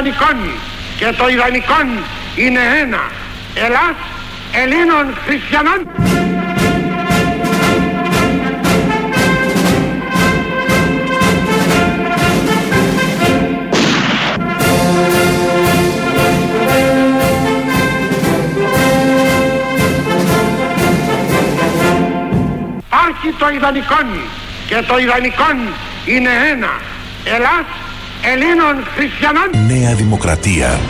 ιδανικών και το ιδανικών είναι ένα. Ελλάς Ελλήνων Χριστιανών. Άρχι το ιδανικών και το ιδανικών είναι ένα. Ελλάς Ελλήνων Χριστιανών. Νέα Δημοκρατία.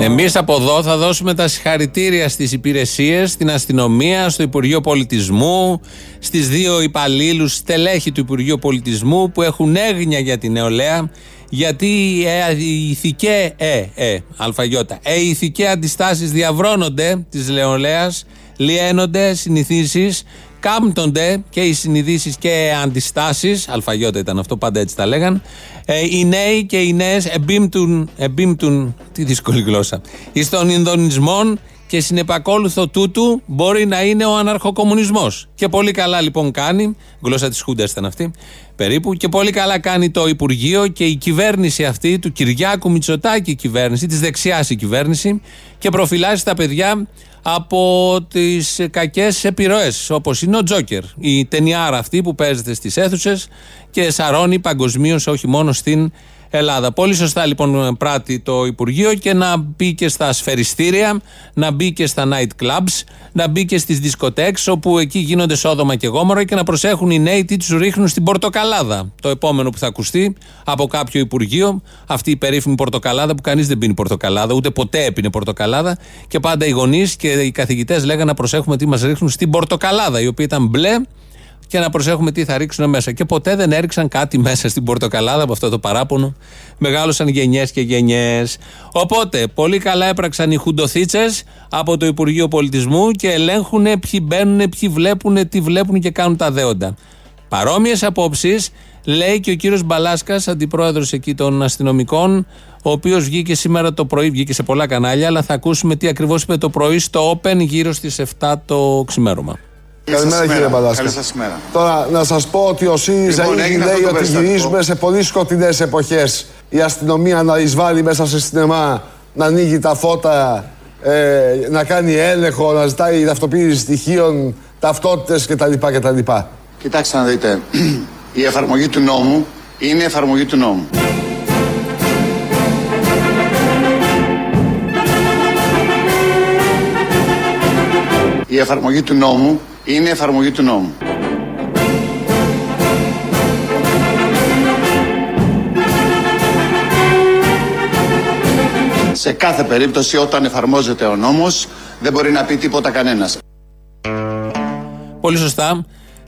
Εμείς από εδώ θα δώσουμε τα συγχαρητήρια στις υπηρεσίες, στην αστυνομία, στο Υπουργείο Πολιτισμού, στις δύο υπαλλήλους στελέχη του Υπουργείου Πολιτισμού που έχουν έγνοια για την νεολαία. Γιατί ε, οι ηθικέ, ε, ε, αλφαγιώτα, ε, οι ηθικέ αντιστάσεις διαβρώνονται της νεολαίας, λιένονται συνηθίσεις, κάμπτονται και οι συνειδήσεις και αντιστάσεις. Αλφαγιώτα ήταν αυτό, πάντα έτσι τα λέγαν. Ε, οι νέοι και οι νέες εμπίπτουν, εμπίπτουν. Τι δύσκολη γλώσσα. Εις των Ινδονισμών και συνεπακόλουθο τούτου μπορεί να είναι ο αναρχοκομμουνισμό. Και πολύ καλά λοιπόν κάνει, γλώσσα της Χούντας ήταν αυτή, περίπου, και πολύ καλά κάνει το Υπουργείο και η κυβέρνηση αυτή του Κυριάκου Μητσοτάκη, η κυβέρνηση, της δεξιάς η κυβέρνηση, και προφυλάσσει τα παιδιά από τις κακές επιρροές, όπως είναι ο Τζόκερ. Η ταινιάρα αυτή που παίζεται στις αίθουσες και σαρώνει παγκοσμίως, όχι μόνο στην Ελλάδα. Πολύ σωστά λοιπόν πράττει το Υπουργείο και να μπει και στα σφαιριστήρια, να μπει και στα night clubs, να μπει και στις δισκοτέξ, όπου εκεί γίνονται σόδομα και γόμορα και να προσέχουν οι νέοι τι τους ρίχνουν στην Πορτοκαλάδα. Το επόμενο που θα ακουστεί από κάποιο Υπουργείο, αυτή η περίφημη Πορτοκαλάδα που κανείς δεν πίνει Πορτοκαλάδα, ούτε ποτέ έπινε Πορτοκαλάδα και πάντα οι γονείς και οι καθηγητές λέγανε να προσέχουμε τι μας ρίχνουν στην Πορτοκαλάδα, η οποία ήταν μπλε και να προσέχουμε τι θα ρίξουν μέσα. Και ποτέ δεν έριξαν κάτι μέσα στην Πορτοκαλάδα από αυτό το παράπονο. Μεγάλωσαν γενιές και γενιές. Οπότε, πολύ καλά έπραξαν οι χουντοθίτσε από το Υπουργείο Πολιτισμού και ελέγχουν ποιοι μπαίνουν, ποιοι βλέπουν, τι βλέπουν και κάνουν τα δέοντα. Παρόμοιες απόψεις λέει και ο κύριος Μπαλάσκας, αντιπρόεδρος εκεί των αστυνομικών, ο οποίος βγήκε σήμερα το πρωί, βγήκε σε πολλά κανάλια, αλλά θα ακούσουμε τι ακριβώς είπε το πρωί στο Open γύρω στις 7 το ξημέρωμα. Καλημέρα κύριε Μπαλάσκα. Τώρα να σας πω ότι ο ΣΥΡΙΖΑ λοιπόν, ήδη λέει ότι γυρίζουμε σε πολύ σκοτεινές εποχές. Η αστυνομία να εισβάλλει μέσα σε σινεμά, να ανοίγει τα φώτα, ε, να κάνει έλεγχο, να ζητάει ταυτοποίηση στοιχείων, ταυτότητες κτλ. κτλ. Κοιτάξτε να δείτε. Η εφαρμογή του νόμου είναι η εφαρμογή του νόμου. Η εφαρμογή του νόμου είναι η εφαρμογή του νόμου. Σε κάθε περίπτωση όταν εφαρμόζεται ο νόμος δεν μπορεί να πει τίποτα κανένας. Πολύ σωστά.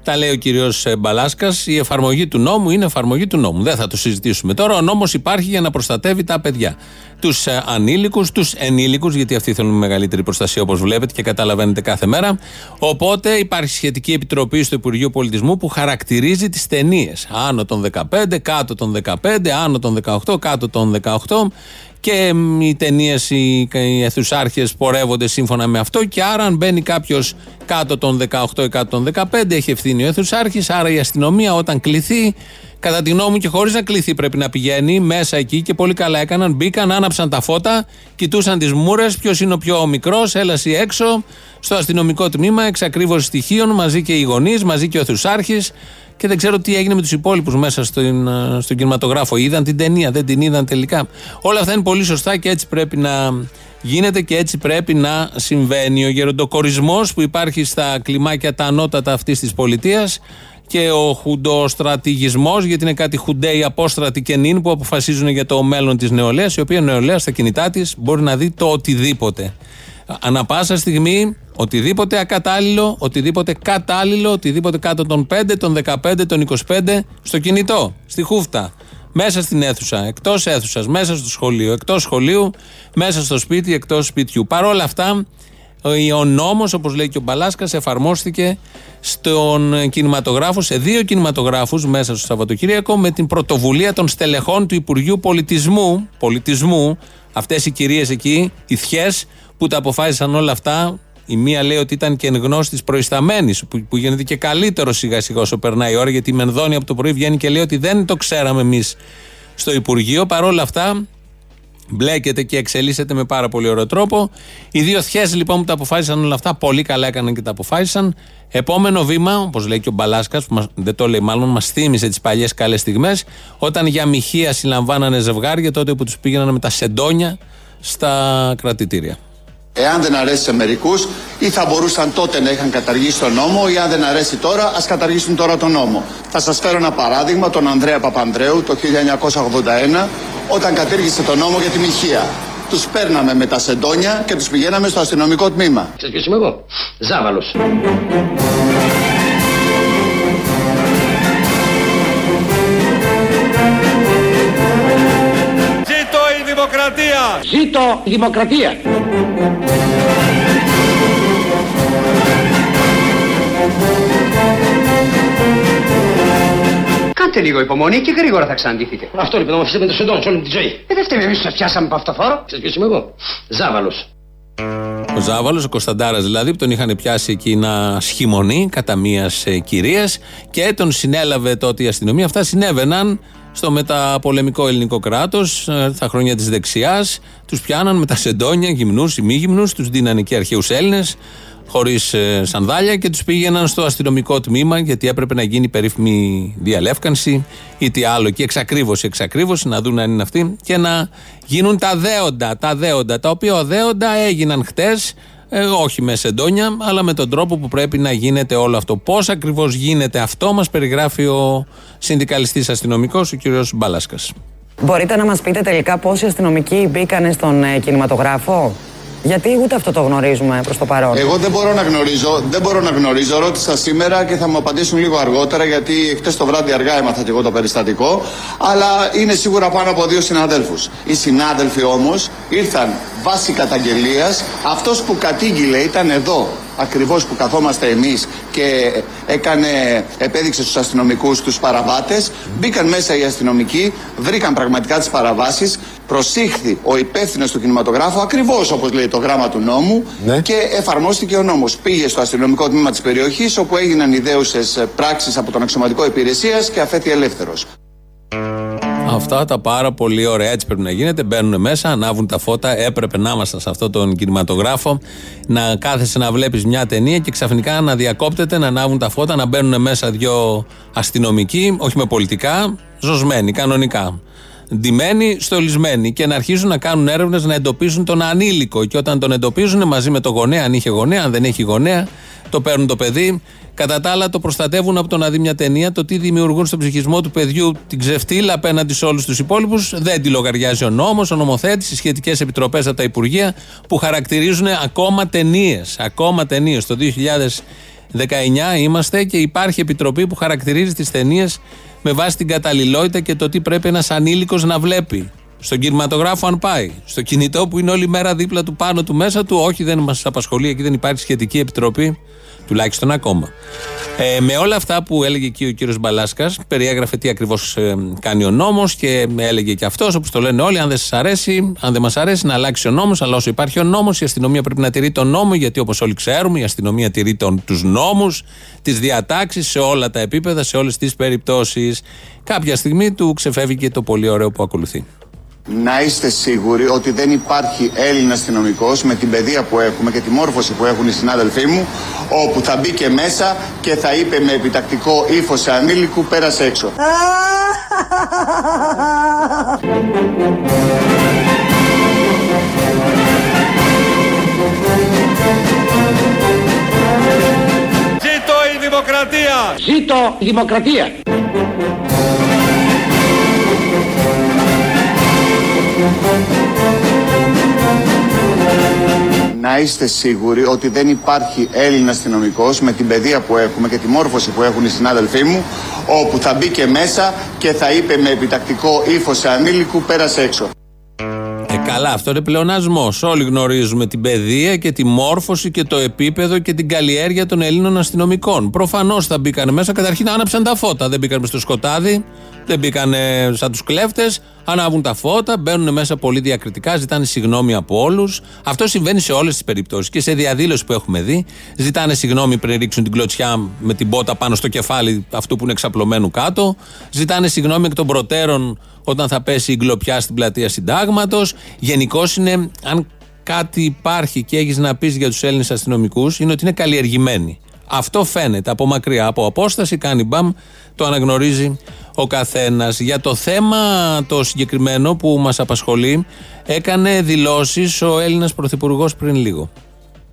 Τα λέει ο κύριος ε, Μπαλάσκας. Η εφαρμογή του νόμου είναι εφαρμογή του νόμου. Δεν θα το συζητήσουμε τώρα. Ο νόμος υπάρχει για να προστατεύει τα παιδιά. Τους ε, ανήλικους, τους ενήλικους, γιατί αυτοί θέλουν μεγαλύτερη προστασία όπως βλέπετε και καταλαβαίνετε κάθε μέρα. Οπότε υπάρχει σχετική επιτροπή στο Υπουργείο Πολιτισμού που χαρακτηρίζει τις ταινίες. Άνω των 15, κάτω των 15, άνω των 18, κάτω των 18 και οι ταινίες, οι, οι αιθουσάρχες πορεύονται σύμφωνα με αυτό. Και άρα, αν μπαίνει κάποιος κάτω των 18 ή κάτω των 15, έχει ευθύνη ο αιθουσάρχης. Άρα η αστυνομία, όταν κληθεί, κατά τη γνώμη μου και χωρίς να κληθεί, πρέπει να πηγαίνει μέσα εκεί και πολύ καλά έκαναν. Μπήκαν, άναψαν τα φώτα, κοιτούσαν τις μούρες, ποιος είναι ο πιο μικρός, έλασε έξω, στο αστυνομικό τμήμα, εξακρίβωση στοιχείων, μαζί και οι γονείς, μαζί και ο αιθουσάρχης και δεν ξέρω τι έγινε με τους υπόλοιπους μέσα στον, ε, στον κινηματογράφο. Είδαν την ταινία, δεν την είδαν τελικά. Όλα αυτά είναι πολύ σωστά και έτσι πρέπει να γίνεται και έτσι πρέπει να συμβαίνει. Ο γεροντοκορισμός που υπάρχει στα κλιμάκια τα ανώτατα αυτής της πολιτείας και ο χουντοστρατηγισμός, γιατί είναι κάτι χουντέοι απόστρατοι και νυν που αποφασίζουν για το μέλλον της νεολαίας, η οποία νεολαία στα κινητά της μπορεί να δει το οτιδήποτε. Ανά πάσα στιγμή οτιδήποτε ακατάλληλο, οτιδήποτε κατάλληλο, οτιδήποτε κάτω των 5, των 15, των 25 στο κινητό, στη χούφτα. Μέσα στην αίθουσα, εκτός αίθουσας, μέσα στο σχολείο, εκτός σχολείου, μέσα στο σπίτι, εκτός σπιτιού. Παρ' όλα αυτά, ο νόμος, όπως λέει και ο Μπαλάσκας, εφαρμόστηκε στον κινηματογράφο, σε δύο κινηματογράφους μέσα στο Σαββατοκύριακο, με την πρωτοβουλία των στελεχών του Υπουργείου Πολιτισμού. Πολιτισμού, αυτές οι κυρίες εκεί, οι θιές, που τα αποφάσισαν όλα αυτά. Η μία λέει ότι ήταν και εν γνώση της προϊσταμένης, που, που γίνεται και καλύτερο σιγά σιγά όσο περνάει η ώρα, γιατί η Μενδώνη από το πρωί βγαίνει και λέει ότι δεν το ξέραμε εμείς στο Υπουργείο. Παρόλα αυτά, μπλέκεται και εξελίσσεται με πάρα πολύ ωραίο τρόπο. Οι δύο θιέ λοιπόν που τα αποφάσισαν όλα αυτά, πολύ καλά έκαναν και τα αποφάσισαν. Επόμενο βήμα, όπως λέει και ο Μπαλάσκας, που μας, δεν το λέει μάλλον, μας θύμισε τις παλιές καλές στιγμές, όταν για μοιχεία συλλαμβάνανε ζευγάρια, τότε που τους πήγαιναν με τα σεντόνια στα κρατητήρια. Εάν δεν αρέσει σε μερικούς, ή θα μπορούσαν τότε να είχαν καταργήσει τον νόμο, ή αν δεν αρέσει τώρα, ας καταργήσουν τώρα τον νόμο. Θα σας φέρω ένα παράδειγμα, τον Ανδρέα Παπανδρέου το 1981, όταν κατήργησε τον νόμο για τη μοιχεία. Τους παίρναμε με τα σεντόνια και τους πηγαίναμε στο αστυνομικό τμήμα. Ξέρεις ποιος είμαι εγώ; Ζάβαλος. Ζήτω η δημοκρατία. Κάντε λίγο υπομονή και γρήγορα θα ξαναντηθείτε. Αυτό λοιπόν να μου αφήσετε με το σεντόνι σε όλη μου τη ζωή. Ε, δεν φταίμε εμείς που σας πιάσαμε από αυτοφόρο. Ξέρεις ποιος είμαι εγώ; Ζάβαλος. Ο Ζάβαλος, ο Κωνσταντάρας δηλαδή, που τον είχαν πιάσει εκεί να σχημονεί κατά μίας κυρίας και τον συνέλαβε τότε η αστυνομία. Αυτά συνέβαιναν στο μεταπολεμικό ελληνικό κράτος, τα χρόνια της δεξιάς. Τους πιάναν με τα σεντόνια, γυμνούς ή μη γυμνούς, τους δίνανε και αρχαίους Έλληνες, χωρίς σανδάλια και τους πήγαιναν στο αστυνομικό τμήμα, γιατί έπρεπε να γίνει περίφημη διαλεύκανση ή τι άλλο, και εξακρίβωση, εξακρίβωση, να δουν αν είναι αυτοί, και να γίνουν τα δέοντα. Τα δέοντα, τα οποία δέοντα έγιναν χτες, όχι με σεντόνια, αλλά με τον τρόπο που πρέπει να γίνεται όλο αυτό. Πώς ακριβώς γίνεται αυτό, μας περιγράφει ο συνδικαλιστής αστυνομικός, ο κ. Μπαλάσκας. Μπορείτε να μας πείτε τελικά πόσοι αστυνομικοί μπήκανε στον ε, κινηματογράφο; Γιατί ούτε αυτό το γνωρίζουμε προς το παρόν. Εγώ δεν μπορώ να γνωρίζω, δεν μπορώ να γνωρίζω. Ρώτησα σήμερα και θα μου απαντήσουν λίγο αργότερα γιατί χτες το βράδυ αργά έμαθα και εγώ το περιστατικό. Αλλά είναι σίγουρα πάνω από δύο συναδέλφους. Οι συνάδελφοι όμως ήρθαν βάσει καταγγελίας. Αυτός που κατήγγειλε ήταν εδώ ακριβώς που καθόμαστε εμείς και έκανε, επέδειξε στους αστυνομικούς τους παραβάτες μπήκαν μέσα οι αστυνομικοί, βρήκαν πραγματικά τις παραβάσεις προσήχθη ο υπεύθυνος του κινηματογράφου ακριβώς όπως λέει το γράμμα του νόμου Ναι. και εφαρμόστηκε ο νόμος πήγε στο αστυνομικό τμήμα της περιοχής όπου έγιναν ιδέουσες πράξεις από τον αξιωματικό υπηρεσίας και αφέθη ελεύθερος Αυτά τα πάρα πολύ ωραία έτσι πρέπει να γίνεται. Μπαίνουν μέσα, ανάβουν τα φώτα. Έπρεπε να ήμασταν σε αυτόν τον κινηματογράφο. Να κάθεσαι να βλέπεις μια ταινία και ξαφνικά να διακόπτεται, να ανάβουν τα φώτα, να μπαίνουν μέσα δύο αστυνομικοί, όχι με πολιτικά, ζωσμένοι, κανονικά. Ντυμένοι, στολισμένοι και να αρχίζουν να κάνουν έρευνες να εντοπίσουν τον ανήλικο. Και όταν τον εντοπίζουν μαζί με το γονέα, αν είχε γονέα, αν δεν έχει γονέα, το παίρνουν το παιδί. Κατά τα άλλα, το προστατεύουν από το να δει μια ταινία, το τι δημιουργούν στον ψυχισμό του παιδιού, την ξεφτύλα απέναντι σε όλους τους υπόλοιπους. Δεν τη λογαριάζει ο νόμος, ο νομοθέτης, οι σχετικές επιτροπές από τα Υπουργεία που χαρακτηρίζουν ακόμα ταινίες. Ακόμα ταινίες. Το 2019 είμαστε και υπάρχει επιτροπή που χαρακτηρίζει τις ταινίες με βάση την καταλληλότητα και το τι πρέπει ένας ανήλικος να βλέπει. Στον κινηματογράφο, αν πάει. Στο κινητό που είναι όλη μέρα δίπλα του, πάνω του, μέσα του, όχι, δεν μας απασχολεί. Εκεί δεν υπάρχει σχετική επιτροπή, τουλάχιστον ακόμα. Ε, με όλα αυτά που έλεγε εκεί ο κύριος Μπαλάσκας, περιέγραφε τι ακριβώς κάνει ο νόμος και έλεγε και αυτός, όπως το λένε όλοι, αν δεν σας αρέσει, αν δεν μας αρέσει, να αλλάξει ο νόμος. Αλλά όσο υπάρχει ο νόμος, η αστυνομία πρέπει να τηρεί τον νόμο, γιατί όπως όλοι ξέρουμε, η αστυνομία τηρεί τους νόμους, τις διατάξεις σε όλα τα επίπεδα, σε όλες τις περιπτώσεις. Κάποια στιγμή του ξεφεύγει και το πολύ ωραίο που ακολουθεί. Να είστε σίγουροι ότι δεν υπάρχει Έλληνα αστυνομικός με την παιδεία που έχουμε και τη μόρφωση που έχουν οι συνάδελφοί μου, όπου θα μπήκε μέσα και θα είπε με επιτακτικό ύφος σε ανήλικου πέρασε έξω. Ζήτω η δημοκρατία! Ζήτω η δημοκρατία. Να είστε σίγουροι ότι δεν υπάρχει Έλληνα αστυνομικός με την παιδεία που έχουμε και τη μόρφωση που έχουν οι συνάδελφοί μου, όπου θα μπήκε μέσα και θα είπε με επιτακτικό ύφος σε ανήλικου πέρασε έξω. Ε, καλά, αυτό είναι πλεονασμός. Όλοι γνωρίζουμε την παιδεία και τη μόρφωση και το επίπεδο και την καλλιέργεια των Ελλήνων αστυνομικών. Προφανώς θα μπήκαν μέσα. Καταρχήν άναψαν τα φώτα. Δεν μπήκαν μες στο σκοτάδι. Δεν μπήκαν σαν τους κλέφτες, ανάβουν τα φώτα, μπαίνουν μέσα πολύ διακριτικά, ζητάνε συγγνώμη από όλους. Αυτό συμβαίνει σε όλες τις περιπτώσεις. Και σε διαδήλωση που έχουμε δει, ζητάνε συγγνώμη πριν ρίξουν την κλωτσιά με την πότα πάνω στο κεφάλι αυτού που είναι εξαπλωμένου κάτω. Ζητάνε συγγνώμη εκ των προτέρων όταν θα πέσει η γκλοπιά στην πλατεία Συντάγματος. Γενικώς είναι, αν κάτι υπάρχει και έχεις να πεις για τους Έλληνες αστυνομικούς, είναι ότι είναι καλλιεργημένοι. Αυτό φαίνεται από μακριά, από απόσταση, κάνει μπαμ, το αναγνωρίζει ο καθένας. Για το θέμα το συγκεκριμένο που μας απασχολεί, έκανε δηλώσεις ο Έλληνας Πρωθυπουργός πριν λίγο.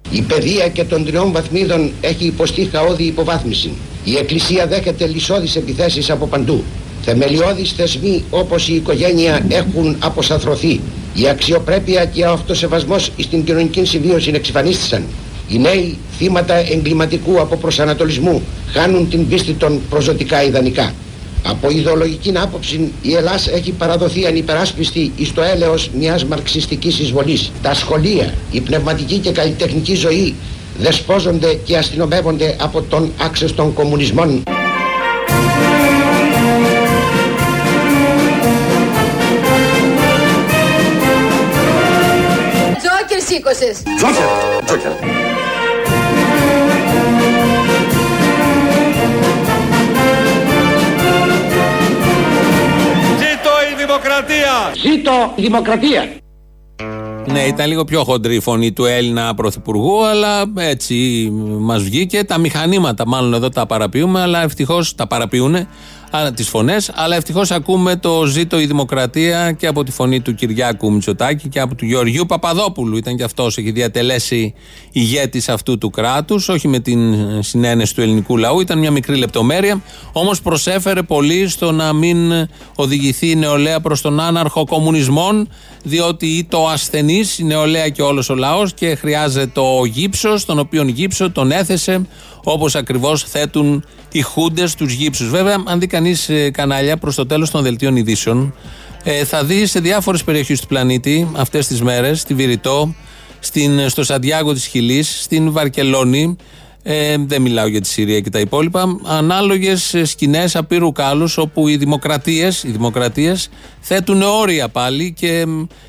Η παιδεία και των τριών βαθμίδων έχει υποστεί χαόδη υποβάθμιση. Η Εκκλησία δέχεται λυσόδεις επιθέσεις από παντού. Θεμελιώδεις θεσμοί όπως η οικογένεια έχουν αποσαθρωθεί. Η αξιοπρέπεια και ο αυτοσεβασμός στην κοινωνική συμβίωση εξυφανίστησαν. Οι νέοι θύματα εγκληματικού αποπροσανατολισμού χάνουν την πίστη των προσωτικά ιδανικά. Από ιδεολογική άποψη η Ελλάδα έχει παραδοθεί ανυπεράσπιστη εις το έλεος μιας μαρξιστικής εισβολής. Τα σχολεία, η πνευματική και καλλιτεχνική ζωή δεσπόζονται και αστυνομεύονται από τον άξεστον κομμουνισμών. Σήκωσες. Τζόκερ. Τζόκερ. δημοκρατία! Ζήτω η δημοκρατία! Ναι, ήταν λίγο πιο χοντρή η φωνή του Έλληνα Πρωθυπουργού, αλλά έτσι μας βγήκε. Τα μηχανήματα, μάλλον εδώ τα παραποιούμε, αλλά ευτυχώς τα παραποιούνε τις φωνές. Αλλά ευτυχώς ακούμε το ζήτο η δημοκρατία και από τη φωνή του Κυριάκου Μητσοτάκη και από του Γεωργιού Παπαδόπουλου. Ήταν και αυτός, έχει διατελέσει ηγέτης αυτού του κράτους, όχι με την συνένεση του ελληνικού λαού, ήταν μια μικρή λεπτομέρεια. Όμως προσέφερε πολύ στο να μην οδηγηθεί η νεολαία προς τον άναρχο κομμουνισμό, διότι ή το ασθενής, η νεολαία και όλος ο λαός και χρειάζεται το γύψος, τον οποίο γύψο τον έθεσε όπως ακριβώς θέτουν οι χούντες τους γύψους. Βέβαια, αν δει κανείς ε, κανάλια προς το τέλος των δελτίων ειδήσεων, ε, θα δει σε διάφορες περιοχές του πλανήτη αυτές τις μέρες, στη Βηρητό, στην, στο Σαντιάγκο της Χιλής, στην Βαρκελόνη, ε, δεν μιλάω για τη Συρία και τα υπόλοιπα. Ανάλογες σκηνές απείρου κάλους όπου οι δημοκρατίες οι δημοκρατίες θέτουν όρια πάλι και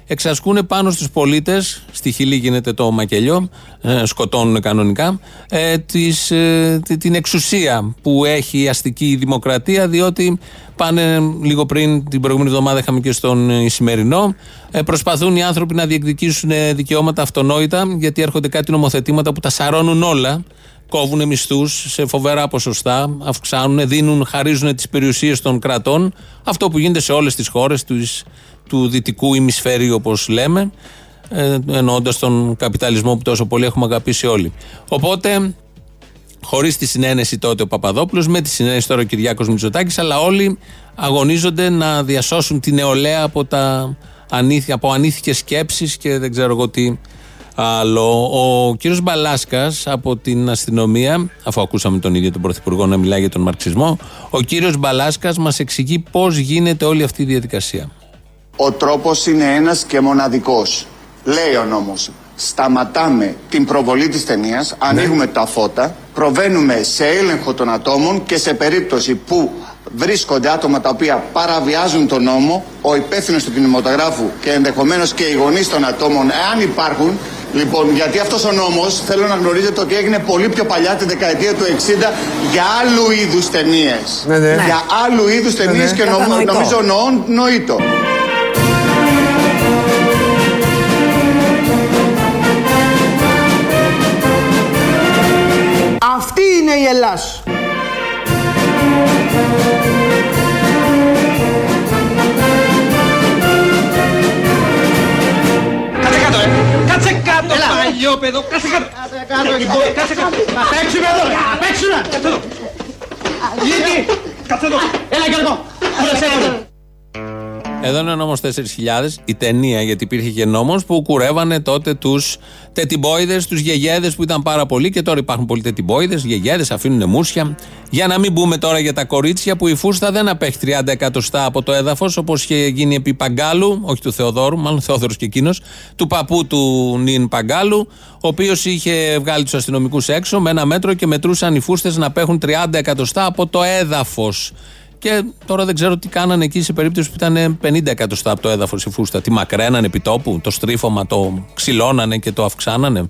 εξασκούν πάνω στους πολίτες. Στη Χιλή γίνεται το μακελιό, ε, σκοτώνουν κανονικά. Ε, τις, ε, την εξουσία που έχει η αστική δημοκρατία, διότι πάνε λίγο πριν την προηγούμενη εβδομάδα είχαμε και στον Ισημερινό. Ε, προσπαθούν οι άνθρωποι να διεκδικήσουν δικαιώματα αυτονόητα, γιατί έρχονται κάτι νομοθετήματα που τα σαρώνουν όλα κόβουν μισθούς σε φοβερά ποσοστά, αυξάνουν, δίνουν, χαρίζουν τις περιουσίες των κρατών. Αυτό που γίνεται σε όλες τις χώρες του δυτικού ημισφαίριου, όπως λέμε, ε, εννοώντας τον καπιταλισμό που τόσο πολύ έχουμε αγαπήσει όλοι. Οπότε, χωρίς τη συνένεση τότε ο Παπαδόπουλος, με τη συνένεση τώρα ο Κυριάκος Μητσοτάκης, αλλά όλοι αγωνίζονται να διασώσουν την νεολαία από, τα, από ανήθικες σκέψεις και δεν ξέρω εγώ τι άλλο. Ο κύριος Μπαλάσκας από την αστυνομία, αφού ακούσαμε τον ίδιο τον Πρωθυπουργό να μιλάει για τον μαρξισμό, ο κύριος Μπαλάσκας μας εξηγεί πώς γίνεται όλη αυτή η διαδικασία. Ο τρόπος είναι ένας και μοναδικός. Λέει ο νόμος. Σταματάμε την προβολή της ταινίας, ναι. ανοίγουμε τα φώτα, προβαίνουμε σε έλεγχο των ατόμων και σε περίπτωση που βρίσκονται άτομα τα οποία παραβιάζουν τον νόμο, ο υπεύθυνος του κινηματογράφου και ενδεχομένως και οι γονείς των ατόμων, εάν υπάρχουν, Λοιπόν, γιατί αυτός ο νόμος θέλω να γνωρίζετε ότι έγινε πολύ πιο παλιά τη δεκαετία του 60 για άλλου είδους ταινίες. Ναι, ναι. Για άλλου είδους ταινίε ναι, ναι. και νομ, νομίζω νοών νοήτο. Αυτή είναι η Ελλάς. Παιδό, κάτσε κάτω. Κάτσε κάτω. Θα παίξουμε εδώ, θα παίξουμε. Κάτσε εδώ. Λίκη, κάτσε εδώ. Έλα και εδώ. Εδώ είναι ο νόμος 4.000, η ταινία, γιατί υπήρχε και νόμος που κουρεύανε τότε τους τετιμπόιδες, τους γεγέδες που ήταν πάρα πολλοί και τώρα υπάρχουν πολλοί τετιμπόιδες, γεγέδες, αφήνουν μουσια. Για να μην πούμε τώρα για τα κορίτσια που η φούστα δεν απέχει 30 εκατοστά από το έδαφος, όπως είχε γίνει επί Παγκάλου, όχι του Θεοδόρου, μάλλον Θεόδωρος και εκείνος, του παππού του Νιν Παγκάλου, ο οποίος είχε βγάλει τους αστυνομικούς έξω με ένα μέτρο και μετρούσαν οι φούστες να απέχουν 30 εκατοστά από το έδαφος. Και τώρα δεν ξέρω τι κάνανε εκεί σε περίπτωση που ήταν 50 εκατοστά από το έδαφος η φούστα. Τι μακραίνανε επί τόπου, το στρίφωμα το ξυλώνανε και το αυξάνανε.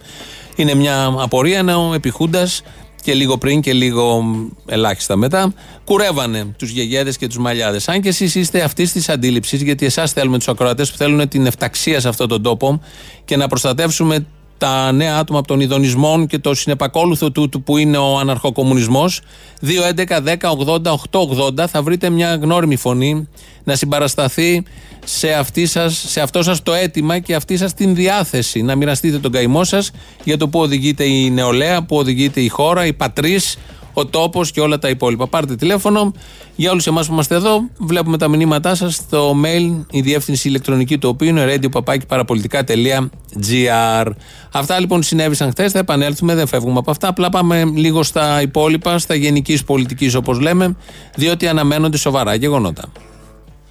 Είναι μια απορία, ενώ επιχούντας και λίγο πριν και λίγο ελάχιστα μετά, κουρεύανε τους γεγέδε και τους μαλλιάδες. Αν και εσείς είστε αυτή τη αντίληψη, γιατί εσάς θέλουμε τους ακροατές που θέλουν την εφταξία σε αυτόν τον τόπο και να προστατεύσουμε τα νέα άτομα από τον ειδονισμό και το συνεπακόλουθο τούτου που είναι ο αναρχοκομμουνισμός 2.11.10.80.880 θα βρείτε μια γνώριμη φωνή να συμπαρασταθεί σε, αυτή σας, σε αυτό σας το αίτημα και αυτή σας την διάθεση. Να μοιραστείτε τον καημό σας για το που οδηγείται η νεολαία, που οδηγείται η χώρα, η πατρίς ο τόπος και όλα τα υπόλοιπα. Πάρτε τηλέφωνο. Για όλους εμάς που είμαστε εδώ, βλέπουμε τα μηνύματά σας στο mail, η διεύθυνση ηλεκτρονική του οποίου είναι radio.parapolitica.gr. Αυτά λοιπόν συνέβησαν χθες. Θα επανέλθουμε, δεν φεύγουμε από αυτά. Απλά πάμε λίγο στα υπόλοιπα, στα γενικής πολιτικής όπως λέμε, διότι αναμένονται σοβαρά γεγονότα.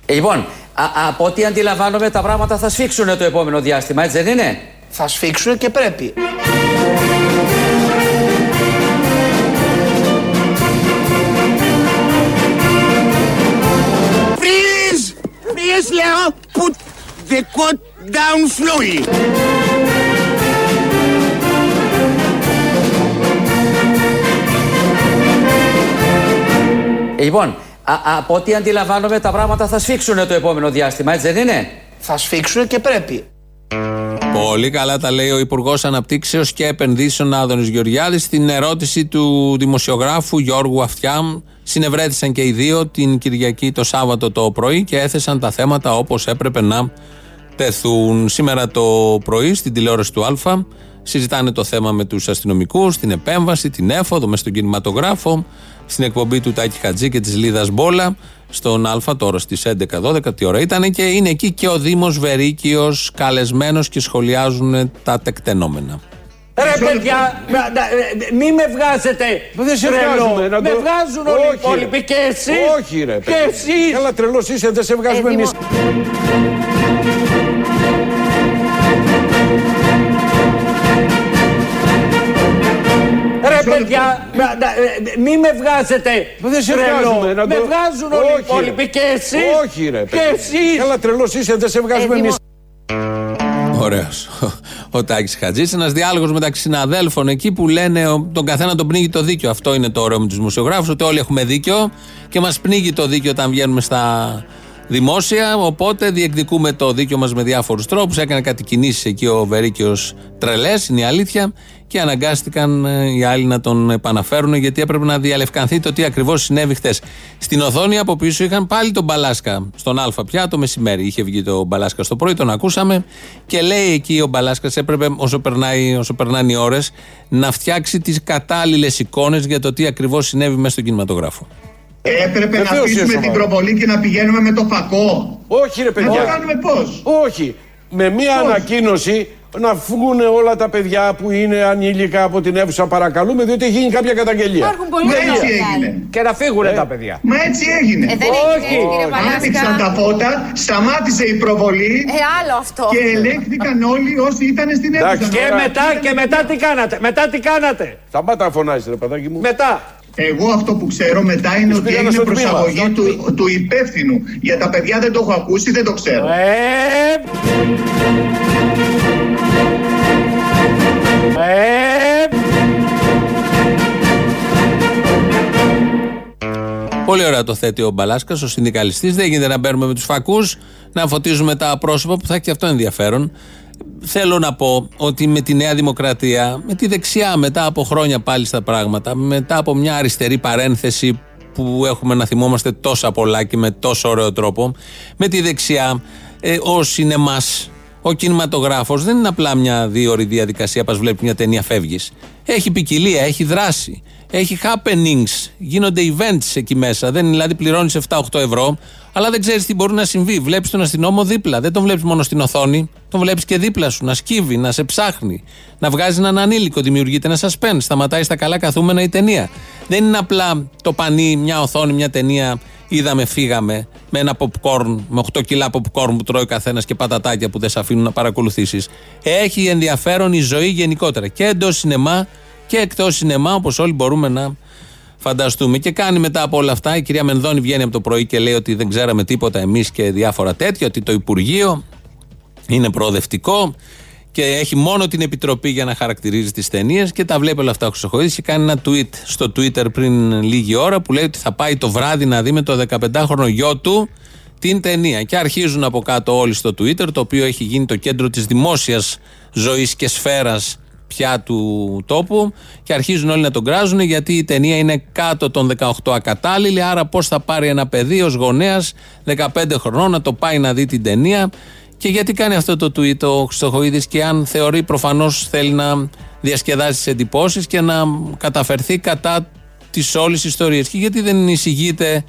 Ε, λοιπόν, α, από ό,τι αντιλαμβάνομαι, τα πράγματα θα σφίξουν το επόμενο διάστημα, έτσι δεν είναι; Θα σφίξουν και πρέπει. Yes, Leo, put the coat down slowly. Λοιπόν, α, από ό,τι αντιλαμβάνομαι τα πράγματα θα σφίξουν το επόμενο διάστημα, έτσι δεν είναι; Θα σφίξουν και πρέπει. Πολύ καλά τα λέει ο Υπουργός Αναπτύξεως και Επενδύσεων Άδωνης Γεωργιάδης στην ερώτηση του δημοσιογράφου Γιώργου Αυτιάμ. Συνευρέθησαν και οι δύο την Κυριακή το Σάββατο το πρωί και έθεσαν τα θέματα όπως έπρεπε να τεθούν. Σήμερα το πρωί στην τηλεόραση του Α συζητάνε το θέμα με τους αστυνομικούς, την επέμβαση, την έφοδο, μες στον κινηματογράφο, στην εκπομπή του Τάκη Χατζή και της Λίδας Μπόλα στον Α τώρα στις 11-12 τι ώρα ήταν και είναι εκεί και ο Δήμος Βερίκιος καλεσμένος και σχολιάζουν τα τεκτενόμενα. Ρε παιδιά, μη με βγάζετε Δεν σε βγάζουμε Με βγάζουν όλοι οι υπόλοιποι και εσείς. Όχι ρε Και εσείς. Καλά τρελός είσαι, δεν σε βγάζουμε εμείς Ρε παιδιά, μη με βγάζετε Δεν σε βγάζουμε Με βγάζουν όλοι οι υπόλοιποι και εσείς Όχι ρε Και εσείς Καλά τρελός είσαι, δεν σε βγάζουμε εμείς Ωραίος. Ο Τάκης Χατζής. Ένας διάλογος μεταξύ συναδέλφων εκεί που λένε τον καθένα τον πνίγει το δίκιο. Αυτό είναι το ωραίο με τους δημοσιογράφου, ότι όλοι έχουμε δίκιο και μας πνίγει το δίκιο όταν βγαίνουμε στα δημόσια. Οπότε διεκδικούμε το δίκιο μας με διάφορους τρόπους. Έκανε κάτι κινήσεις εκεί ο Βερίκιος τρελές, είναι η αλήθεια. Και αναγκάστηκαν ε, οι άλλοι να τον επαναφέρουν γιατί έπρεπε να διαλευκανθεί το τι ακριβώς συνέβη χθες. Στην οθόνη από πίσω είχαν πάλι τον Μπαλάσκα στον Α πια το μεσημέρι. Είχε βγει το Μπαλάσκα στο πρωί, τον ακούσαμε και λέει εκεί ο Μπαλάσκας έπρεπε όσο, περνάει, όσο περνάνε οι ώρες να φτιάξει τις κατάλληλες εικόνες για το τι ακριβώς συνέβη μέσα στον κινηματογράφο. Έπρεπε να αφήσουμε την προβολή και να πηγαίνουμε με το φακό. Όχι ρε παιδιά. Να το κάνουμε πώς; Όχι. Με μία ανακοίνωση να φύγουν όλα τα παιδιά που είναι ανήλικα από την αίθουσα παρακαλούμε διότι έχει γίνει κάποια καταγγελία. Υπάρχουν πολλοί Μα έτσι έγινε. Και να φύγουν τα παιδιά Μα έτσι έγινε. Ε, δεν Όχι. έγινε, κύριε Παλάσκα. Άνοιξαν τα φώτα, σταμάτησε η προβολή Ε, άλλο αυτό. και ελέγχθηκαν όλοι όσοι ήταν στην αίθουσα. Εντάξει. Και μετά, και μετά τι κάνατε; Μετά τι κάνατε; Σταμάτα να φωνάζεις ρε παιδάκι μου. Μετά Εγώ αυτό που ξέρω μετά είναι ότι πήγανε έγινε στο τμήμα. προσαγωγή του, του υπεύθυνου. Για τα παιδιά δεν το έχω ακούσει, δεν το ξέρω. Ε, ε, Πολύ ωραία το θέτει ο Μπαλάσκας, ο συνδικαλιστής. Δεν γίνεται να μπαίνουμε με τους φακούς, να φωτίζουμε τα πρόσωπα που θα έχει και αυτό ενδιαφέρον. Θέλω να πω ότι με τη Νέα Δημοκρατία, με τη δεξιά μετά από χρόνια πάλι στα πράγματα, μετά από μια αριστερή παρένθεση που έχουμε να θυμόμαστε τόσα πολλά και με τόσο ωραίο τρόπο, με τη δεξιά, ε, ο σινεμάς, ο κινηματογράφος δεν είναι απλά μια δύο ώρη διαδικασία. Πας βλέπεις μια ταινία, φεύγεις. Έχει ποικιλία, έχει δράση. Έχει happenings, γίνονται events εκεί μέσα. Δεν, δηλαδή πληρώνεις 7-8 ευρώ, αλλά δεν ξέρεις τι μπορεί να συμβεί. Βλέπεις τον αστυνόμο δίπλα. Δεν τον βλέπεις μόνο στην οθόνη, τον βλέπεις και δίπλα σου να σκύβει, να σε ψάχνει, να βγάζει έναν ανήλικο. Δημιουργείται ένα suspense. Σταματάει στα καλά καθούμενα η ταινία. Δεν είναι απλά το πανί, μια οθόνη, μια ταινία. Είδαμε, φύγαμε με ένα popcorn, με 8 κιλά popcorn που τρώει ο καθένας και πατατάκια που δεν σε αφήνουν να παρακολουθήσεις. Έχει ενδιαφέρον η ζωή γενικότερα και εντός σινεμά και εκτός σινεμά, όπως όλοι μπορούμε να φανταστούμε. Και κάνει μετά από όλα αυτά, η κυρία Μενδώνη βγαίνει από το πρωί και λέει ότι δεν ξέραμε τίποτα εμείς και διάφορα τέτοια, ότι το Υπουργείο είναι προοδευτικό και έχει μόνο την επιτροπή για να χαρακτηρίζει τις ταινίες και τα βλέπει όλα αυτά ο Χρυσοχοίδη. Και κάνει ένα tweet στο Twitter πριν λίγη ώρα που λέει ότι θα πάει το βράδυ να δει με το 15χρονο γιο του την ταινία. Και αρχίζουν από κάτω όλοι στο Twitter, το οποίο έχει γίνει το κέντρο της δημόσιας ζωής και σφαίρας πια του τόπου και αρχίζουν όλοι να τον κράζουν γιατί η ταινία είναι κάτω των 18 ακατάλληλη άρα πώς θα πάρει ένα παιδί ως γονέας 15 χρονών να το πάει να δει την ταινία. Και γιατί κάνει αυτό το tweet ο Χρυστοχοίδης και αν θεωρεί προφανώς θέλει να διασκεδάσει τις εντυπώσεις και να καταφερθεί κατά της όλης ιστορίας. Και γιατί δεν εισηγείται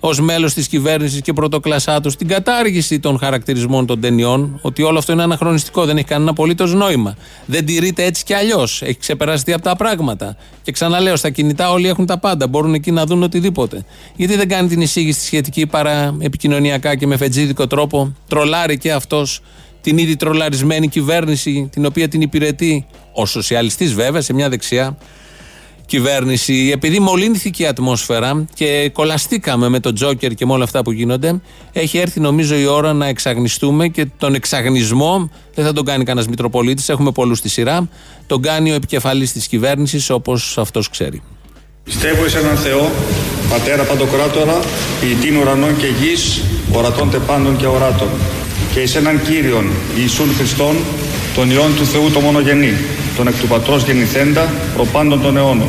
ως μέλος της κυβέρνησης και πρωτοκλασσά τους την κατάργηση των χαρακτηρισμών των ταινιών, ότι όλο αυτό είναι αναχρονιστικό, δεν έχει κανένα απολύτως νόημα. Δεν τηρείται έτσι κι αλλιώς. Έχει ξεπεραστεί από τα πράγματα. Και ξαναλέω, στα κινητά όλοι έχουν τα πάντα. Μπορούν εκεί να δουν οτιδήποτε. Γιατί δεν κάνει την εισήγηση σχετική παρά επικοινωνιακά και με φετζίδικο τρόπο. Τρολάρει και αυτός την ήδη τρολαρισμένη κυβέρνηση, την οποία την υπηρετεί ο σοσιαλιστής βέβαια σε μια δεξιά κυβέρνηση. Επειδή μολύνθηκε η ατμόσφαιρα και κολλαστήκαμε με τον Τζόκερ και με όλα αυτά που γίνονται, έχει έρθει νομίζω η ώρα να εξαγνιστούμε και τον εξαγνισμό δεν θα τον κάνει κανένας Μητροπολίτης, έχουμε πολλούς στη σειρά. Τον κάνει ο επικεφαλής της κυβέρνησης όπως αυτός ξέρει. Πιστεύω σε έναν Θεό, Πατέρα Παντοκράτορα, ποιητήν ουρανών και γης, ορατών τεπάντων και οράτων, και εις έναν Κύριον Ιησούν Χριστόν, τον Υιόν του Θεού το μονογενή, τον εκ του Πατρός γεννηθέντα, προπάντων των αιώνων.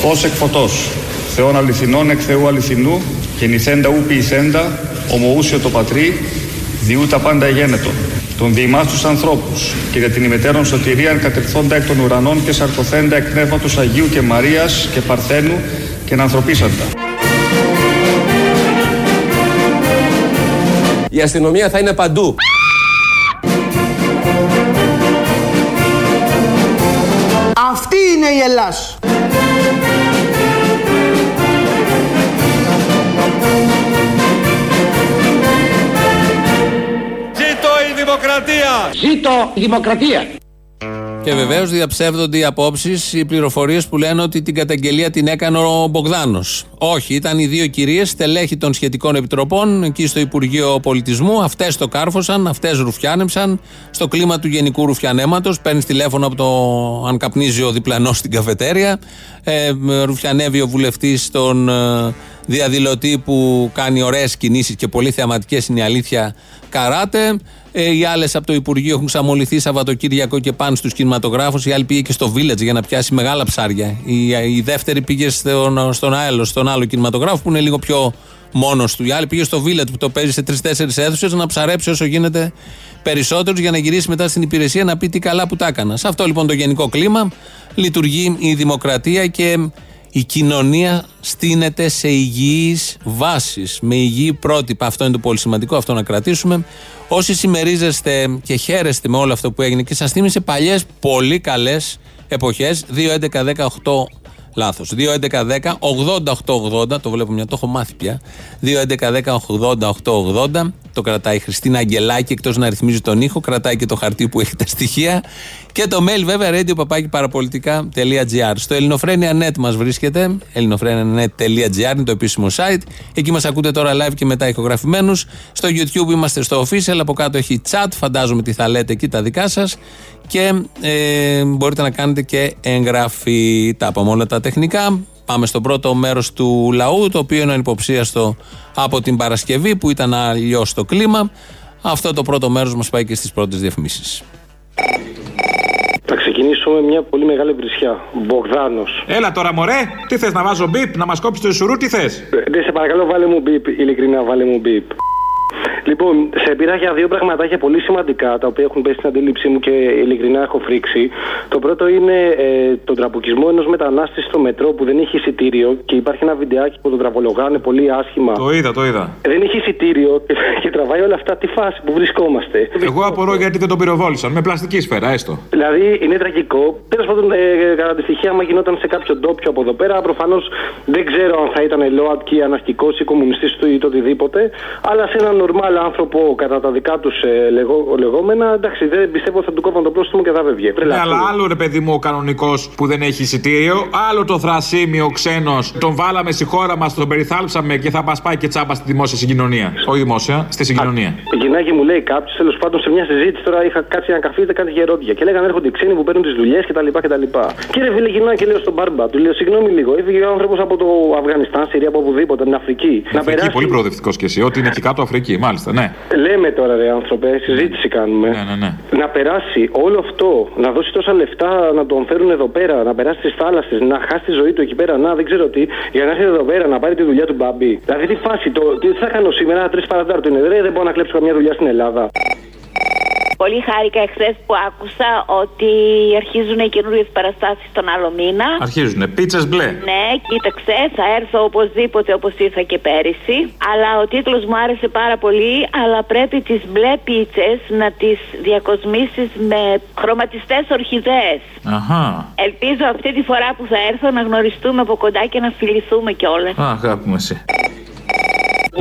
Φως εκ φωτός, Θεόν αληθινών εκ Θεού αληθινού, γεννηθέντα ου ποιηθέντα, ομοούσιο το Πατρί, διού τα πάντα εγένετο. Τον διημάς τους ανθρώπους και για την ημετέρων σωτηρίαν κατερθόντα εκ των ουρανών και σαρκοθέντα εκ πνεύματος Αγίου και Μαρίας και Παρθένου και να ανθρωπίσαντα. Η αστυνομία θα είναι παντού. Είναι η Ελλάς. Ζήτω η δημοκρατία! Ζήτω η δημοκρατία! Και βεβαίως διαψεύδονται οι απόψεις, οι πληροφορίες που λένε ότι την καταγγελία την έκανε ο Μπογδάνος. Όχι, ήταν οι δύο κυρίες, στελέχη των σχετικών επιτροπών, εκεί στο Υπουργείο Πολιτισμού. Αυτές το κάρφωσαν, αυτές ρουφιάνεψαν. Στο κλίμα του γενικού ρουφιανέματος, παίρνεις τηλέφωνο από το αν καπνίζει ο διπλανός στην καφετέρια. Ε, ρουφιανεύει ο βουλευτής τον ε, διαδηλωτή που κάνει ωραίες κινήσεις και πολύ θεαματικές είναι η αλήθεια καράτε. Ε, οι άλλες από το Υπουργείο έχουν ξαμοληθεί Σαββατοκύριακο και πάνε στους κινηματογράφους. Η άλλη πήγε και στο Village για να πιάσει μεγάλα ψάρια. Η, η δεύτερη πήγε στον, στον, άλλο, στον άλλο κινηματογράφο που είναι λίγο πιο μόνος του. Η άλλη πήγε στο Village που το παίζει σε τρει-τέσσερι αίθουσες να ψαρέψει όσο γίνεται περισσότερους για να γυρίσει μετά στην υπηρεσία να πει τι καλά που τα έκανας. Σε αυτό λοιπόν το γενικό κλίμα λειτουργεί η δημοκρατία και η κοινωνία στείνεται σε υγιείς βάσεις, με υγιή πρότυπα. Αυτό είναι το πολύ σημαντικό, αυτό να κρατήσουμε. Όσοι συμμερίζεστε και χαίρεστε με όλο αυτό που έγινε και σας θύμισε παλιές πολύ καλές εποχές, 2, 11, 10, 8, Λάθος. 2-11-10-80-8-80. Το βλέπω μια, το έχω μάθει πια. 2-11-10-80-8-80. Το κρατάει η Χριστίνα Αγγελάκη, εκτός να ρυθμίζει τον ήχο, κρατάει και το χαρτί που έχει τα στοιχεία. Και το mail βέβαια radio Στο ελληνοφρένια.net μας βρίσκεται. ελληνοφρένια.net.gr είναι το επίσημο site. Εκεί μας ακούτε τώρα live και μετά ηχογραφημένους. Στο YouTube είμαστε στο official. Από κάτω έχει chat. Φαντάζομαι τι θα λέτε εκεί τα δικά σας και ε, μπορείτε να κάνετε και εγγραφή. Τα από όλα τα τεχνικά. Πάμε στο πρώτο μέρος του λαού, το οποίο είναι ανυποψίαστο από την Παρασκευή που ήταν αλλιώς το κλίμα. Αυτό το πρώτο μέρος μας πάει και στις πρώτες διαφημίσεις. Θα ξεκινήσω με μια πολύ μεγάλη βρισιά. Μπογδάνος. Έλα τώρα, μωρέ! Τι θες να βάζω μπίπ, να μας κόψεις το ισουρού, τι θες; Ναι, σε παρακαλώ, βάλε μου μπίπ. Ειλικρινά, βάλε μου μπίπ. Λοιπόν, σε πήρα για δύο πραγματάκια πολύ σημαντικά, τα οποία έχουν πέσει στην αντίληψή μου και ειλικρινά έχω φρίξει. Το πρώτο είναι ε, τον τραμπουκισμό ενός μετανάστη στο μετρό που δεν έχει εισιτήριο και υπάρχει ένα βιντεάκι που τον τραβολογάνε πολύ άσχημα. Το είδα, το είδα. Δεν έχει εισιτήριο και τραβάει όλα αυτά τη φάση που βρισκόμαστε. Εγώ απορώ γιατί δεν τον πυροβόλησαν. Με πλαστική σφαίρα, έστω. Δηλαδή είναι τραγικό. Τέλος πάντων, ε, κατά τη στοιχεία, άμα γινόταν σε κάποιο ντόπιο από εδώ πέρα, προφανώς δεν ξέρω αν θα ήταν ΛΟΑΤ και αναρχικός ή κομμουνιστής του ή το οτιδήποτε, αλλά σε ένα νορμάλ άλλο άνθρωπο κατά τα δικά τους ε, λεγό, λεγόμενα, εντάξει, δεν πιστεύω θα του κόβαν το πρόστιμο και θα βεβγε. Ναι, αλλά άλλο ρε παιδί μου ο κανονικός που δεν έχει εισιτήριο, άλλο το θρασίμιο ξένος. Τον βάλαμε στη χώρα μας, τον περιθάλψαμε και θα μας πάει και τσάμπα στη δημόσια συγκοινωνία. Όχι δημόσια, στη συγκοινωνία. Η γυναίκα μου λέει κάποιος, τέλος πάντων σε μια συζήτηση τώρα είχα κάτσει ένα καφέ, κάτι γερόντια και λέγανε έρχονται οι ξένοι που παίρνουν τις δουλειές κτλ. κτλ. Κύριε φίλε, γυρνάω και λέω στον μπάρμπα, του λέω συγγνώμη λίγο, έφυγε ο άνθρωπος από το Αφγανιστάν, Συρία, από οπουδήποτε, την Αφρική. Να Αφρική, περάσει. πολύ προοδευτικός κι εσύ. Ότι είναι εκεί κάτω Αφρική, μάλιστα, ναι. Λέμε τώρα ρε άνθρωπε, συζήτηση κάνουμε. Ναι, ναι, ναι. Να περάσει όλο αυτό, να δώσει τόσα λεφτά να τον φέρουν εδώ πέρα, να περάσει τι θάλασσες, να χάσει τη ζωή του εκεί πέρα, να δεν ξέρω τι, για να έρθει εδώ πέρα να πάρει τη δουλειά του μπαμπί. Δηλαδή τι φάση, το, τι θα κάνω σήμερα, τρεις παρατάρτο είναι, ρε, δεν μπορώ να κλέψω καμιά δουλειά στην Ελλάδα. Πολύ χάρηκα εχθές που άκουσα ότι αρχίζουν οι καινούριες παραστάσεις τον άλλο μήνα. Αρχίζουνε. Πίτσες μπλε. Ναι, κοίταξε, θα έρθω οπωσδήποτε όπως ήρθα και πέρυσι. Αλλά ο τίτλος μου άρεσε πάρα πολύ. Αλλά πρέπει τις μπλε πίτσες να τις διακοσμήσεις με χρωματιστές ορχιδέες. Αχά. Ελπίζω αυτή τη φορά που θα έρθω να γνωριστούμε από κοντά και να φιληθούμε κιόλας. Α, αγάπη μου εσύ.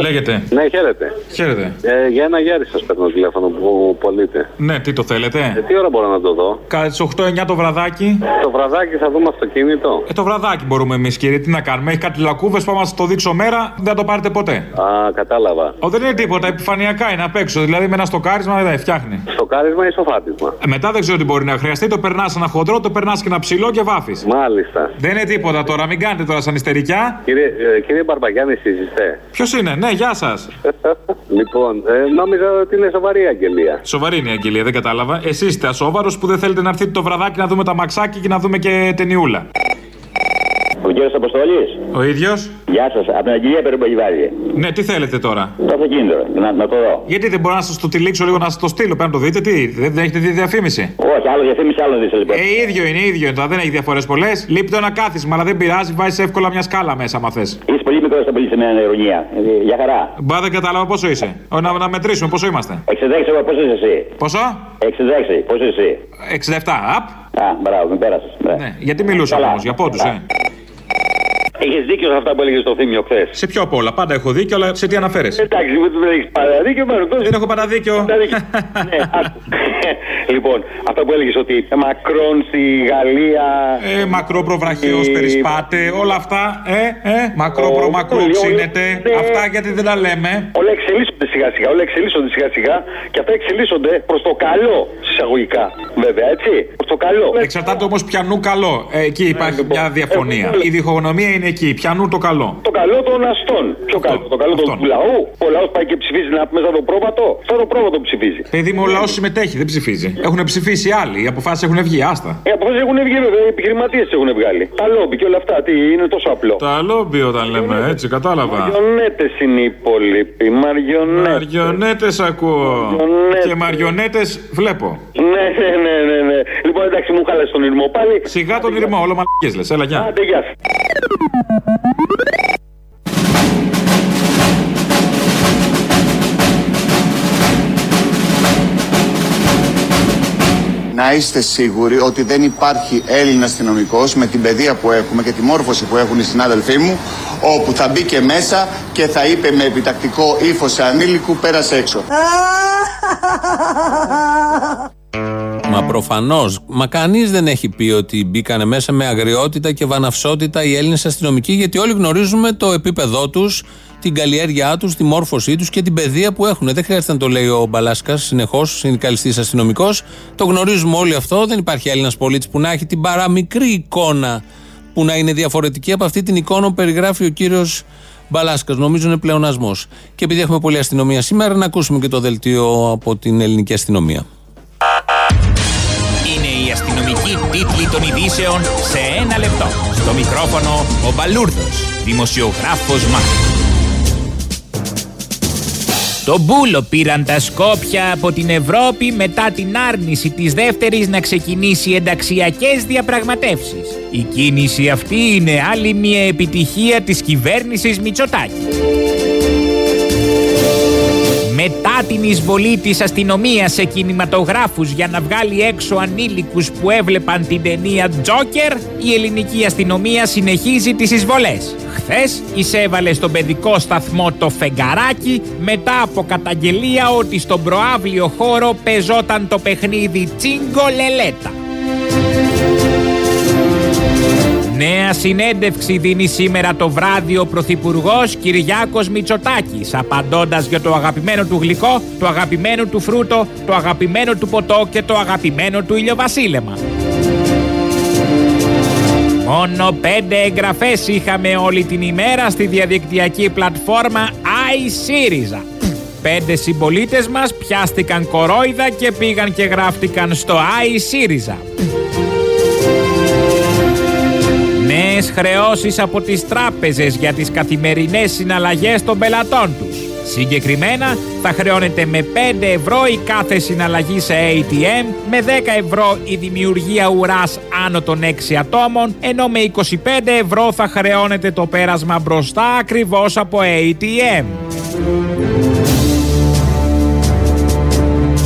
Λέγεται. Ναι, χαίρετε. Χαίρετε. Ε, για ένα γέρι σας παίρνω τηλέφωνο που πωλείτε. Ναι, τι το θέλετε. Ε, τι ώρα μπορώ να το δω; Κατά τι 8-9 το βραδάκι. Το βραδάκι θα δούμε αυτοκίνητο. Ε, το βραδάκι μπορούμε εμείς, κύριε, τι να κάνουμε. Έχει κάτι λακκούβες που άμα σας το δείξω μέρα δεν θα το πάρετε ποτέ. Α, κατάλαβα. Ο, δεν είναι τίποτα, επιφανειακά είναι απ' έξω. Δηλαδή με ένα στοκάρισμα δεν φτιάχνει. Στοκάρισμα ή σοφάτισμα. Ε, μετά δεν ξέρω τι μπορεί να χρειαστεί. Το περνάς ένα χοντρό, το περνάς και ένα ψηλό και βάφεις. Μάλιστα. Δεν είναι τίποτα τώρα, μην κάνετε τώρα σαν ιστερικιά. Κύριε, ε, κύριε Μπαρμπαγιάννη, εσείς είστε; Ποιος είναι, ναι, γεια σας. λοιπόν, ε, νόμιζα ότι είναι σοβαρή η αγγελία. Σοβαρή είναι η αγγελία, δεν κατάλαβα. Εσείς είστε ασόβαρος που δεν θέλετε να έρθετε το βραδάκι να δούμε τα μαξάκι και να δούμε και ταινιούλα. Ο κύριος Αποστολή. Ο ίδιος. Γεια σας, από την αγγελία Περιμπογιβάλη. Ναι, τι θέλετε τώρα; Το αυτοκίνητο, να, να το δω. Γιατί δεν μπορώ να σας το τυλίξω λίγο να σας το στείλω, πρέπει να το δείτε. Τι, δεν, δεν έχετε δει διαφήμιση; Όχι, άλλο διαφήμιση, άλλο δείτε λοιπόν. Ε, ίδιο είναι, ίδιο είναι. Τώρα δεν έχει διαφορές πολλές. Λείπει το ένα κάθισμα, αλλά δεν πειράζει, βάζεις εύκολα μια σκάλα μέσα, μα θες. Είσαι πολύ μικρός στα πολύ σε μια ηρωνία. Ε, Για χαρά. Μπα δεν κατάλαβα πόσο είσαι. Ο, να, να μετρήσουμε πόσο είμαστε. 66, εγώ πόσο είσαι εσύ; Πόσο; 66, πόσο είσαι εσύ; 67, απ. Α, μπράβο, με πέρασες. Ναι, γιατί μιλούσα όμως, για πόντους, ε. Έχεις δίκιο σε αυτά που έλεγες στο θύμιο χθες. Σε ποιο απ' όλα. Πάντα έχω δίκιο, αλλά σε τι αναφέρεσαι; Εντάξει, δεν έχεις παραδίκιο, μάλλον. Δεν έχω παραδίκιο. ναι, άκου. λοιπόν, αυτά που έλεγες ότι Μακρόν στη Γαλλία. Ε, μακρό προβραχαίο η- περισπάτε, όλα αυτά. Ε, ε, μακρό Ο- προμακρό ο- ξύνεται. ναι. Αυτά γιατί δεν τα λέμε. Όλα εξελίσσονται σιγά σιγά, όλα εξελίσσονται σιγά σιγά και αυτά εξελίσσονται προς το καλό συσσαγωγικά. Βέβαια, έτσι. Προς το καλό. Εξαρτάται όμως πιανού καλό. Ε, εκεί υπάρχει μια διαφωνία. Η διχογνωμία είναι εκεί. Πιανού το καλό. Το καλό των αστών. Ποιο καλό, το καλό του λαού. Ο λαός πάει και ψηφίζει να μέσα το πρόβατο. Αυτό το πρόβατο ψηφίζει. Παιδί μου, ο λαός συμμετέχει, δεν ψηφίζει. Έχουν ψηφίσει άλλοι. Οι αποφάσεις έχουν βγει, άστα. Οι αποφάσεις έχουν βγει βέβαια, οι επιχειρηματίες έχουν βγάλει. Τα λόμπι και όλα αυτά, τι είναι τόσο απλό. Τα λόμπι όταν λέμε, έτσι, κατάλαβα. Μαριονέτες είναι οι υπόλοιποι. Μαριονέτες. Μαριονέτες ακούω. Και μαριονέτες βλέπω. Ναι, ναι, ναι, ναι, ναι. Λοιπόν, εντάξει, μου χάλασε τον ήρμο πάλι. Σιγά τον ήρμο, όλο μαλακές λες. Έλα, γεια. Άντε, γεια σας. Να είστε σίγουροι ότι δεν υπάρχει Έλληνα αστυνομικός με την παιδεία που έχουμε και τη μόρφωση που έχουν οι συνάδελφοί μου, όπου θα μπει και μέσα και θα είπε με επιτακτικό ύφος σε ανήλικου πέρασε έξω. Μα προφανώς. Μα κανείς δεν έχει πει ότι μπήκανε μέσα με αγριότητα και βαναυσότητα οι Έλληνες αστυνομικοί, γιατί όλοι γνωρίζουμε το επίπεδό τους, την καλλιέργειά τους, τη μόρφωσή τους και την παιδεία που έχουν. Δεν χρειάζεται να το λέει ο Μπαλάσκας συνεχώς, συνδικαλιστής αστυνομικός. Το γνωρίζουμε όλοι αυτό. Δεν υπάρχει Έλληνας πολίτης που να έχει την παραμικρή εικόνα που να είναι διαφορετική από αυτή την εικόνα που περιγράφει ο κύριος Μπαλάσκας. Νομίζω είναι πλεονασμός. Και επειδή έχουμε πολλή αστυνομία σήμερα, να ακούσουμε και το δελτίο από την ελληνική αστυνομία. Των ειδήσεων σε ένα λεπτό. Στο μικρόφωνο ο Μπαλούρδος, δημοσιογράφος Μάρκο. Το μπούλο πήραν τα Σκόπια από την Ευρώπη μετά την άρνηση της δεύτερης να ξεκινήσει ενταξιακές διαπραγματεύσεις. Η κίνηση αυτή είναι άλλη μια επιτυχία της κυβέρνησης Μητσοτάκης. Μετά Μετά την εισβολή της αστυνομίας σε κινηματογράφους για να βγάλει έξω ανήλικους που έβλεπαν την ταινία Τζόκερ, η ελληνική αστυνομία συνεχίζει τις εισβολές. Χθες εισέβαλε στον παιδικό σταθμό το Φεγγαράκι μετά από καταγγελία ότι στον προάβλιο χώρο πεζόταν το παιχνίδι Τσίγκο Λελέτα. Νέα συνέντευξη δίνει σήμερα το βράδυ ο Πρωθυπουργός Κυριάκος Μητσοτάκης, απαντώντας για το αγαπημένο του γλυκό, το αγαπημένο του φρούτο, το αγαπημένο του ποτό και το αγαπημένο του ηλιοβασίλεμα. Μόνο πέντε εγγραφές είχαμε όλη την ημέρα στη διαδικτυακή πλατφόρμα iSyriza. Πέντε συμπολίτες μας πιάστηκαν κορόιδα και πήγαν και γράφτηκαν στο iSyriza. Νέες χρεώσεις από τις τράπεζες για τις καθημερινές συναλλαγές των πελατών τους. Συγκεκριμένα θα χρεώνεται με 5 ευρώ η κάθε συναλλαγή σε ATM, με 10 ευρώ η δημιουργία ουράς άνω των 6 ατόμων, ενώ με 25 ευρώ θα χρεώνεται το πέρασμα μπροστά ακριβώς από ATM.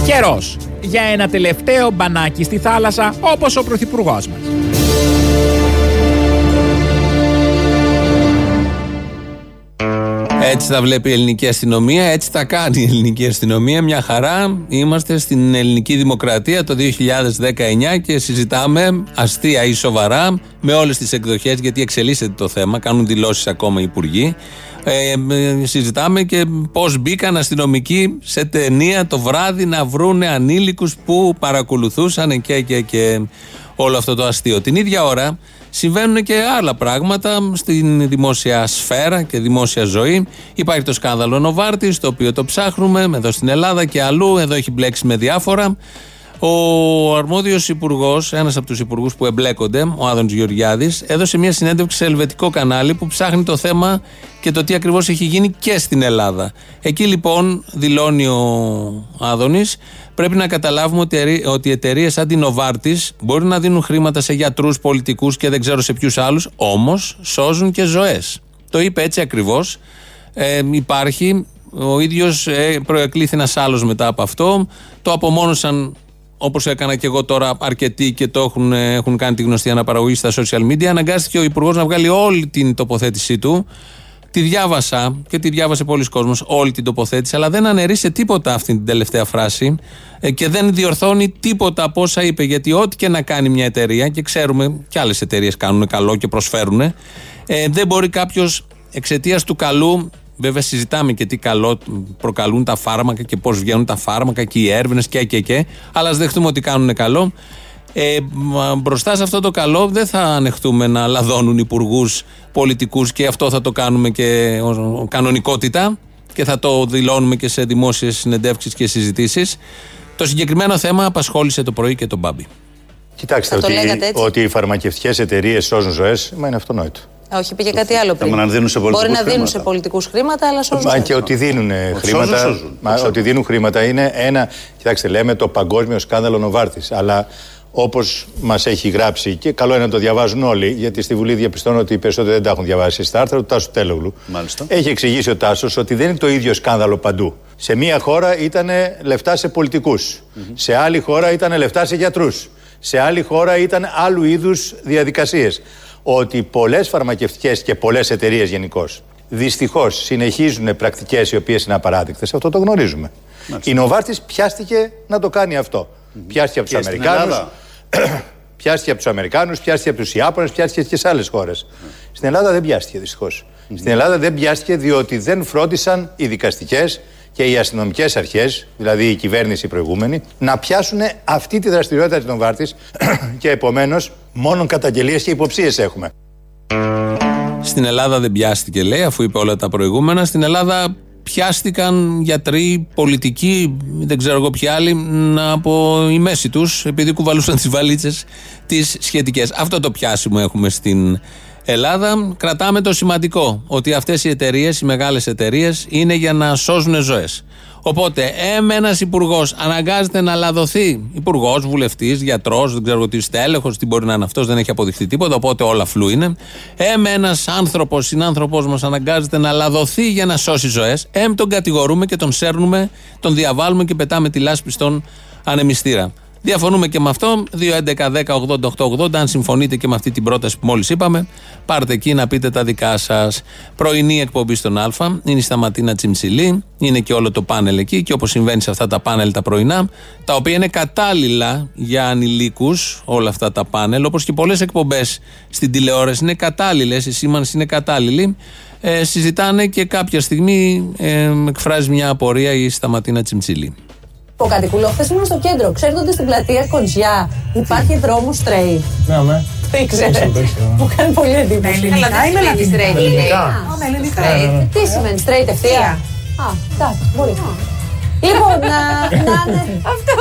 Καιρός για ένα τελευταίο μπανάκι στη θάλασσα όπως ο Πρωθυπουργός μας. Έτσι θα βλέπει η ελληνική αστυνομία, έτσι θα κάνει η ελληνική αστυνομία. Μια χαρά. Είμαστε στην ελληνική δημοκρατία το 2019 και συζητάμε αστεία ή σοβαρά με όλες τις εκδοχές γιατί εξελίσσεται το θέμα. Κάνουν δηλώσεις ακόμα οι υπουργοί. Ε, συζητάμε και πώς μπήκαν αστυνομικοί σε ταινία το βράδυ να βρούνε ανήλικους που παρακολουθούσαν και, και, και όλο αυτό το αστείο. Την ίδια ώρα Συμβαίνουν και άλλα πράγματα στην δημόσια σφαίρα και δημόσια ζωή. Υπάρχει το σκάνδαλο Νοβάρτης, το οποίο το ψάχνουμε εδώ στην Ελλάδα και αλλού. Εδώ έχει μπλέξει με διάφορα. Ο αρμόδιος υπουργός, ένας από τους υπουργούς που εμπλέκονται, ο Άδων Γεωργιάδης, έδωσε μια συνέντευξη σε ελβετικό κανάλι που ψάχνει το θέμα και το τι ακριβώς έχει γίνει και στην Ελλάδα. Εκεί λοιπόν δηλώνει ο Άδωνης, πρέπει να καταλάβουμε ότι, ότι οι εταιρείες σαν την Νοβάρτη μπορεί να δίνουν χρήματα σε γιατρούς, πολιτικούς και δεν ξέρω σε ποιους άλλους, όμως σώζουν και ζωές. Το είπε έτσι ακριβώς. Ε, υπάρχει. Ο ίδιος ε, προεκλήθη ένας άλλος μετά από αυτό. Το απομόνωσαν όπως έκανα και εγώ τώρα αρκετοί και το έχουν, έχουν κάνει τη γνωστή αναπαραγωγή στα social media, αναγκάστηκε ο Υπουργός να βγάλει όλη την τοποθέτησή του. Τη διάβασα και τη διάβασε πολλοί κόσμος όλη την τοποθέτηση, αλλά δεν αναιρεί τίποτα αυτή την τελευταία φράση ε, και δεν διορθώνει τίποτα από όσα είπε. Γιατί ό,τι και να κάνει μια εταιρεία, και ξέρουμε και άλλες εταιρείες κάνουν καλό και προσφέρουν, ε, δεν μπορεί κάποιος εξαιτίας του καλού Βέβαια, συζητάμε και τι καλό προκαλούν τα φάρμακα και πώς βγαίνουν τα φάρμακα και οι έρευνες και, και, και. Αλλά ας δεχτούμε ότι κάνουν καλό. Ε, μπροστά σε αυτό το καλό δεν θα ανεχτούμε να λαδώνουν υπουργούς πολιτικούς και αυτό θα το κάνουμε και κανονικότητα και θα το δηλώνουμε και σε δημόσιες συνεντεύξεις και συζητήσεις. Το συγκεκριμένο θέμα απασχόλησε το πρωί και τον Μπάμπη. Κοιτάξτε, ότι, ότι οι φαρμακευτικές εταιρείες σώζουν ζωές, μα είναι αυτονόητο. Όχι, πήγε κάτι άλλο πριν. Να δίνουν σε Μπορεί να δίνουν σε πολιτικούς χρήματα, αλλά σώζουν. Μα και ότι δίνουν χρήματα. Σώζουν, Μα, ότι δίνουν χρήματα είναι ένα. Κοιτάξτε, λέμε το παγκόσμιο σκάνδαλο Νοβάρτης. Αλλά όπως μας έχει γράψει, και καλό είναι να το διαβάζουν όλοι, γιατί στη Βουλή διαπιστώνω ότι οι περισσότεροι δεν τα έχουν διαβάσει, στα άρθρα του Τάσου Τέλογλου. Μάλιστα. Έχει εξηγήσει ο Τάσος ότι δεν είναι το ίδιο σκάνδαλο παντού. Σε μία χώρα ήταν λεφτά σε πολιτικούς. Σε άλλη χώρα ήταν λεφτά σε γιατρούς. Σε άλλη χώρα ήταν άλλου είδους διαδικασίες ότι πολλές φαρμακευτικές και πολλές εταιρείες γενικώ δυστυχώς συνεχίζουν πρακτικές οι οποίες είναι απαράδεκτες. Αυτό το γνωρίζουμε. Η Νοβάρτη πιάστηκε να το κάνει αυτό. Πιάστηκε από τους Αμερικάνους. πιάστηκε από τους Αμερικάνους, πιάστηκε από τους Ιάπωνες, πιάστηκε και σε άλλες χώρες. Στην Ελλάδα δεν πιάστηκε δυστυχώς. Στην Ελλάδα δεν πιάστηκε διότι δεν φρόντισαν οι δικαστικές και οι αστυνομικές αρχές, δηλαδή η κυβέρνηση η προηγούμενη, να πιάσουν αυτή τη δραστηριότητα της Νοβάρτης και επομένως μόνο καταγγελίες και υποψίες έχουμε. Στην Ελλάδα δεν πιάστηκε, λέει, αφού είπε όλα τα προηγούμενα. Στην Ελλάδα πιάστηκαν γιατροί, πολιτικοί, δεν ξέρω εγώ ποιοι άλλοι, από η μέση τους, επειδή κουβαλούσαν τις βαλίτσες τις σχετικές. Αυτό το πιάσιμο έχουμε στην Ελλάδα. Κρατάμε το σημαντικό, ότι αυτές οι εταιρείες, οι μεγάλες εταιρείες, είναι για να σώζουν ζωές. Οπότε, έμ ένας υπουργός αναγκάζεται να λαδοθεί. Υπουργός, βουλευτής, γιατρός, δεν ξέρω τι στέλεχος, τι μπορεί να είναι αυτός, δεν έχει αποδειχθεί τίποτα. Οπότε όλα φλού είναι. Έμ ένας άνθρωπος, συνάνθρωπό μας αναγκάζεται να λαδοθεί για να σώσει ζωές. Έμ τον κατηγορούμε και τον σέρνουμε, τον διαβάλουμε και πετάμε τη λάσπη στον ανεμιστήρα. Διαφωνούμε και με αυτό. 2.11.10.80.880. Αν συμφωνείτε και με αυτή την πρόταση που μόλις είπαμε, πάρτε εκεί να πείτε τα δικά σας. Πρωινή εκπομπή στον Α. Είναι η Σταματίνα Τσιμψιλή. Είναι και όλο το πάνελ εκεί. Και όπως συμβαίνει σε αυτά τα πάνελ τα πρωινά, τα οποία είναι κατάλληλα για ανηλίκους, όλα αυτά τα πάνελ, όπως και πολλές εκπομπές στην τηλεόραση είναι κατάλληλες. Η σήμανση είναι κατάλληλη. Ε, συζητάνε και κάποια στιγμή ε, εκφράζει μια απορία η Σταματίνα Τσιμψιλή. Πω κάτι κουλό. Χθες ήμουν στο κέντρο. Ξέρετε ότι στην πλατεία Κοντζιά υπάρχει δρόμος straight. Ναι, ναι. Δεν ξέρω. Το ξέρω. Μου κάνει πολύ εντύπωση. ελληνικά Αλλά δεν ή με σημαίνει λατινικά; straight. Ελληνικά. Α, με ελληνικά. Ναι, ναι, ναι. Τι σημαίνει straight ευθεία; Α, εντάξει, μπορεί. Λοιπόν, να, να είναι. Αυτό.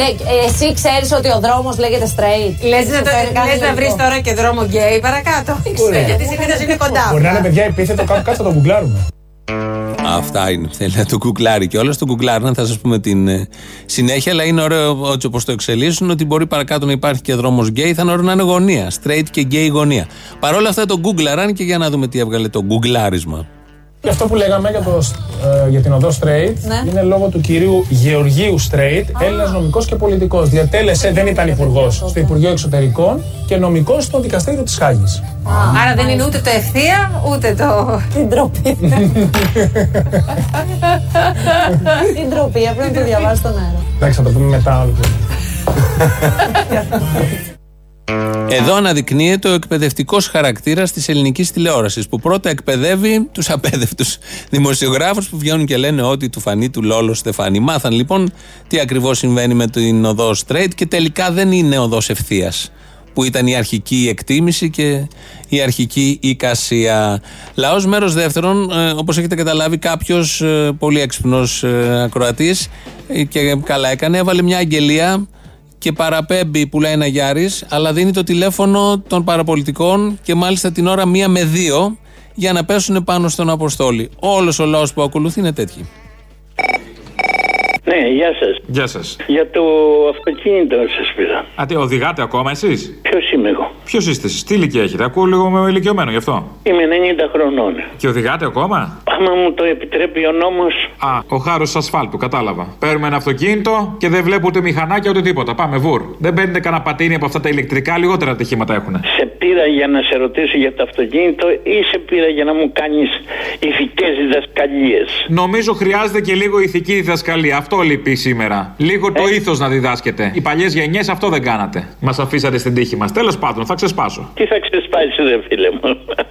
Ναι, ε, εσύ ξέρεις ότι ο δρόμος λέγεται straight. Λες να, Σου το, φέρει κάτι λες να λογικό. βρεις τώρα και δρόμο γκέι παρακάτω. Ωραία. Γιατί συνήθως είναι κοντά. Μπορεί να είναι παιδιά επίθετο κάπου κάτω θα το γκουγκλάρουμε. Αυτά είναι. Θέλει να το κουκλάρει και όλα. Το κουκλάρι θα σας πούμε την ε, συνέχεια. Αλλά είναι ωραίο έτσι όπως το εξελίσσουν ότι μπορεί παρακάτω να υπάρχει και δρόμος γκέι. Θα είναι ωραίο να είναι γωνία. Straight και γκέι γωνία. Παρ' όλα αυτά το γκουγκλαράνε και για να δούμε τι έβγαλε το γκουγκλάρισμα. Και αυτό που λέγαμε για, το, ε, για την οδό Στρέιτ Ναι. είναι λόγω του κυρίου Γεωργίου Στρέιτ, Έλληνας νομικός και πολιτικός. Διατέλεσε, δεν ήταν υπουργός στο Υπουργείο Εξωτερικών και νομικός στο δικαστήριο της Χάγης. Άρα δεν είναι ούτε το ευθεία, ούτε το... Ντροπή. Την τροπή, πρέπει να το διαβάσει στον αέρα. Εντάξει, θα το πούμε μετά. όλο. Εδώ αναδεικνύεται ο εκπαιδευτικός χαρακτήρας της ελληνικής τηλεόρασης που πρώτα εκπαιδεύει τους απέδευτους δημοσιογράφους που βγαίνουν και λένε ότι του φανεί του Λόλο Στεφάνη. Μάθαν λοιπόν τι ακριβώς συμβαίνει με την οδό straight και τελικά δεν είναι οδός ευθείας. Που ήταν η αρχική εκτίμηση και η αρχική εικασία. Λαός μέρος δεύτερον, ε, όπως έχετε καταλάβει, κάποιος πολύ έξυπνος ε, ακροατής και καλά έκανε, έβαλε μια αγγελία και παραπέμπει που λέει ένα Γιάρης, αλλά δίνει το τηλέφωνο των παραπολιτικών και μάλιστα την ώρα μία με δύο για να πέσουν πάνω στον Αποστόλη. Όλος ο λαός που ακολουθεί είναι τέτοιοι. Ναι, γεια σας. Γεια σας. Για το αυτοκίνητο σας πήρα. Α, τι, οδηγάτε ακόμα εσείς; Ποιος είμαι εγώ; Ποιος είστε εσείς, τι ηλικία έχετε, ακούω λίγο με ηλικιωμένο γι' αυτό. Είμαι 90 χρονών. Και οδηγάτε ακόμα; Άμα μου το επιτρέπει ο νόμος. Α, ο χάρος ασφάλτου, κατάλαβα. Παίρνουμε ένα αυτοκίνητο και δεν βλέπω ούτε μηχανάκια ούτε τίποτα. Πάμε, βουρ. Δεν παίρνετε κανένα πατίνι από αυτά τα ηλεκτρικά, λιγότερα ατυχήματα έχουν. Σε πήρα για να σε ρωτήσω για το αυτοκίνητο ή σε πήρα για να μου κάνεις ηθικές διδασκαλίες; Νομίζω χρειάζεται και λίγο ηθική διδασκαλία. Αυτό λείπει σήμερα. Λίγο το ήθος να διδάσκεται. Οι παλιές γενιές αυτό δεν κάνατε. Μας αφήσατε στην τύχη μας. Τέλος πάντων, θα ξεσπάσω. Τι θα ξεσπάσει, ρε φίλε μου;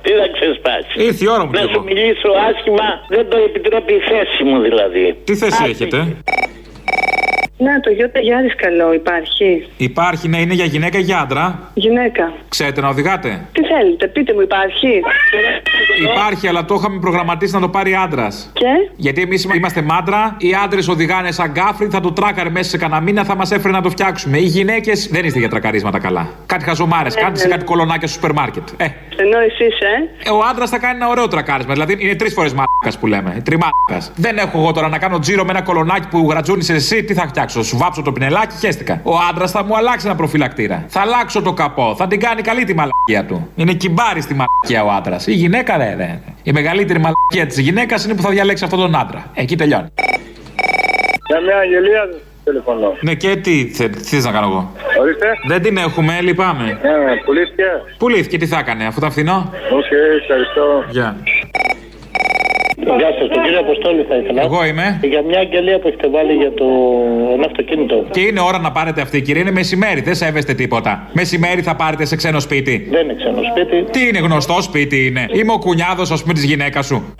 Τι θα ξεσπάσει; Ήρθε η ώρα μου Να κι σου εγώ. μιλήσω άσχημα, δεν το επιτρέπει η θέση μου δηλαδή. Τι θέση Α, έχετε; Να, το Toyota Yaris καλό υπάρχει. Υπάρχει, ναι, είναι για γυναίκα ή για άντρα; Γυναίκα. Ξέρετε να οδηγάτε; Τι θέλετε, πείτε μου, υπάρχει; Υπάρχει, αλλά το είχαμε προγραμματίσει να το πάρει άντρας. Και; Γιατί εμείς είμαστε μάντρα, οι άντρες οδηγάνε σαν κάφροι, θα το τράκαρε μέσα σε κανένα μήνα, θα μας έφερε να το φτιάξουμε. Οι γυναίκες δεν είστε για τρακαρίσματα καλά. Κάτι χαζομάρες, Ναι, κάντε σε κάτι κολονάκια στο σούπερ μάρκετ. Ε, Ενώ εσύ ε; ε, ο άντρας θα κάνει ένα ωραίο τρακάρισμα. Δηλαδή είναι τρεις φορές μάρκα που λέμε. Τριμάρκα. Δεν έχω εγώ τώρα να κάνω τζίρο με ένα κολονάκι που γρατζούνει εσύ, τι θα φτιάξω. Σου βάψω το πινελάκι, χέστηκα. Ο άντρας θα μου αλλάξει ένα προφυλακτήρα. Θα αλλάξω το καπό, θα την κάνει καλή τη μαλακία του. Είναι κυμπάρι στη μαλακία ο άντρας. Η γυναίκα ρε, ρε. Η μεγαλύτερη μαλακία της γυναίκας είναι που θα διαλέξει αυτόν τον άντρα. Εκεί τελειώνει. Για μια αγγελία τηλεφωνώ. Ναι, και τι, θε, τι θες να κάνω εγώ; Ορίστε. Δεν την έχουμε, λυπάμαι. Ναι, πουλήθηκε. Πουλήθηκε, τι θα έκανε, αφού ήταν φθηνό; Οκ, ευχαριστώ. Γεια. Γεια σας, τον κύριο Αποστόλη θα ήθελα. Εγώ είμαι. Για μια αγγελία που έχετε βάλει για το ένα αυτοκίνητο. Και είναι ώρα να πάρετε αυτή, κύριε; Είναι μεσημέρι, δεν σέβεστε τίποτα. Μεσημέρι θα πάρετε σε ξένο σπίτι. Δεν είναι ξένο σπίτι. Τι είναι γνωστό σπίτι είναι; Είμαι ο κουνιάδος, ας πούμε, της γυναίκας σου.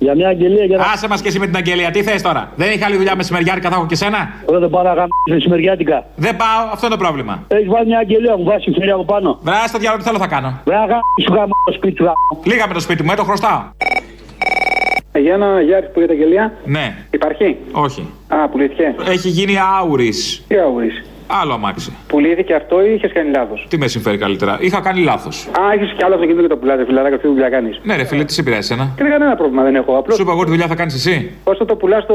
Για μια αγγελία για να. Άσε μας και εσύ με την αγγελία, τι θες τώρα; Δεν έχει άλλη δουλειά μεσημεριάτικα, θα έχω και σένα; Εγώ δεν πάω να κάνω μεσημεριάτικα. Δεν πάω, αυτό είναι το πρόβλημα. Έχεις βάλει μια αγγελία μου, βάζει χέρια από πάνω. Βρά στο διάλογο, τι θέλω θα κάνω. Βρά σου γάμο το σπίτι σου γάμο. Λίγα με το σπίτι μου, ε, το χρωστάω. Για ένα Γιάρη που για τα γελία. Ναι. Υπάρχει; Όχι. Α, πουλήθηκε. Έχει γίνει άουρη. Τι άουρη. Άλλο αμάξι. Πουλήθηκε αυτό ή είχες κάνει λάθος; Τι με συμφέρει καλύτερα. Είχα κάνει λάθος. Α, έχει κι άλλο αυτοκίνητο και το πουλάτε, φιλαράκι, αυτή τη δουλειά κάνεις. Ναι, ρε φίλε, τι σε πειράζει ένα. Και κανένα πρόβλημα δεν έχω. Απλώς. Σου είπα εγώ τι δουλειά θα κάνεις εσύ. Όσο το πουλάς στο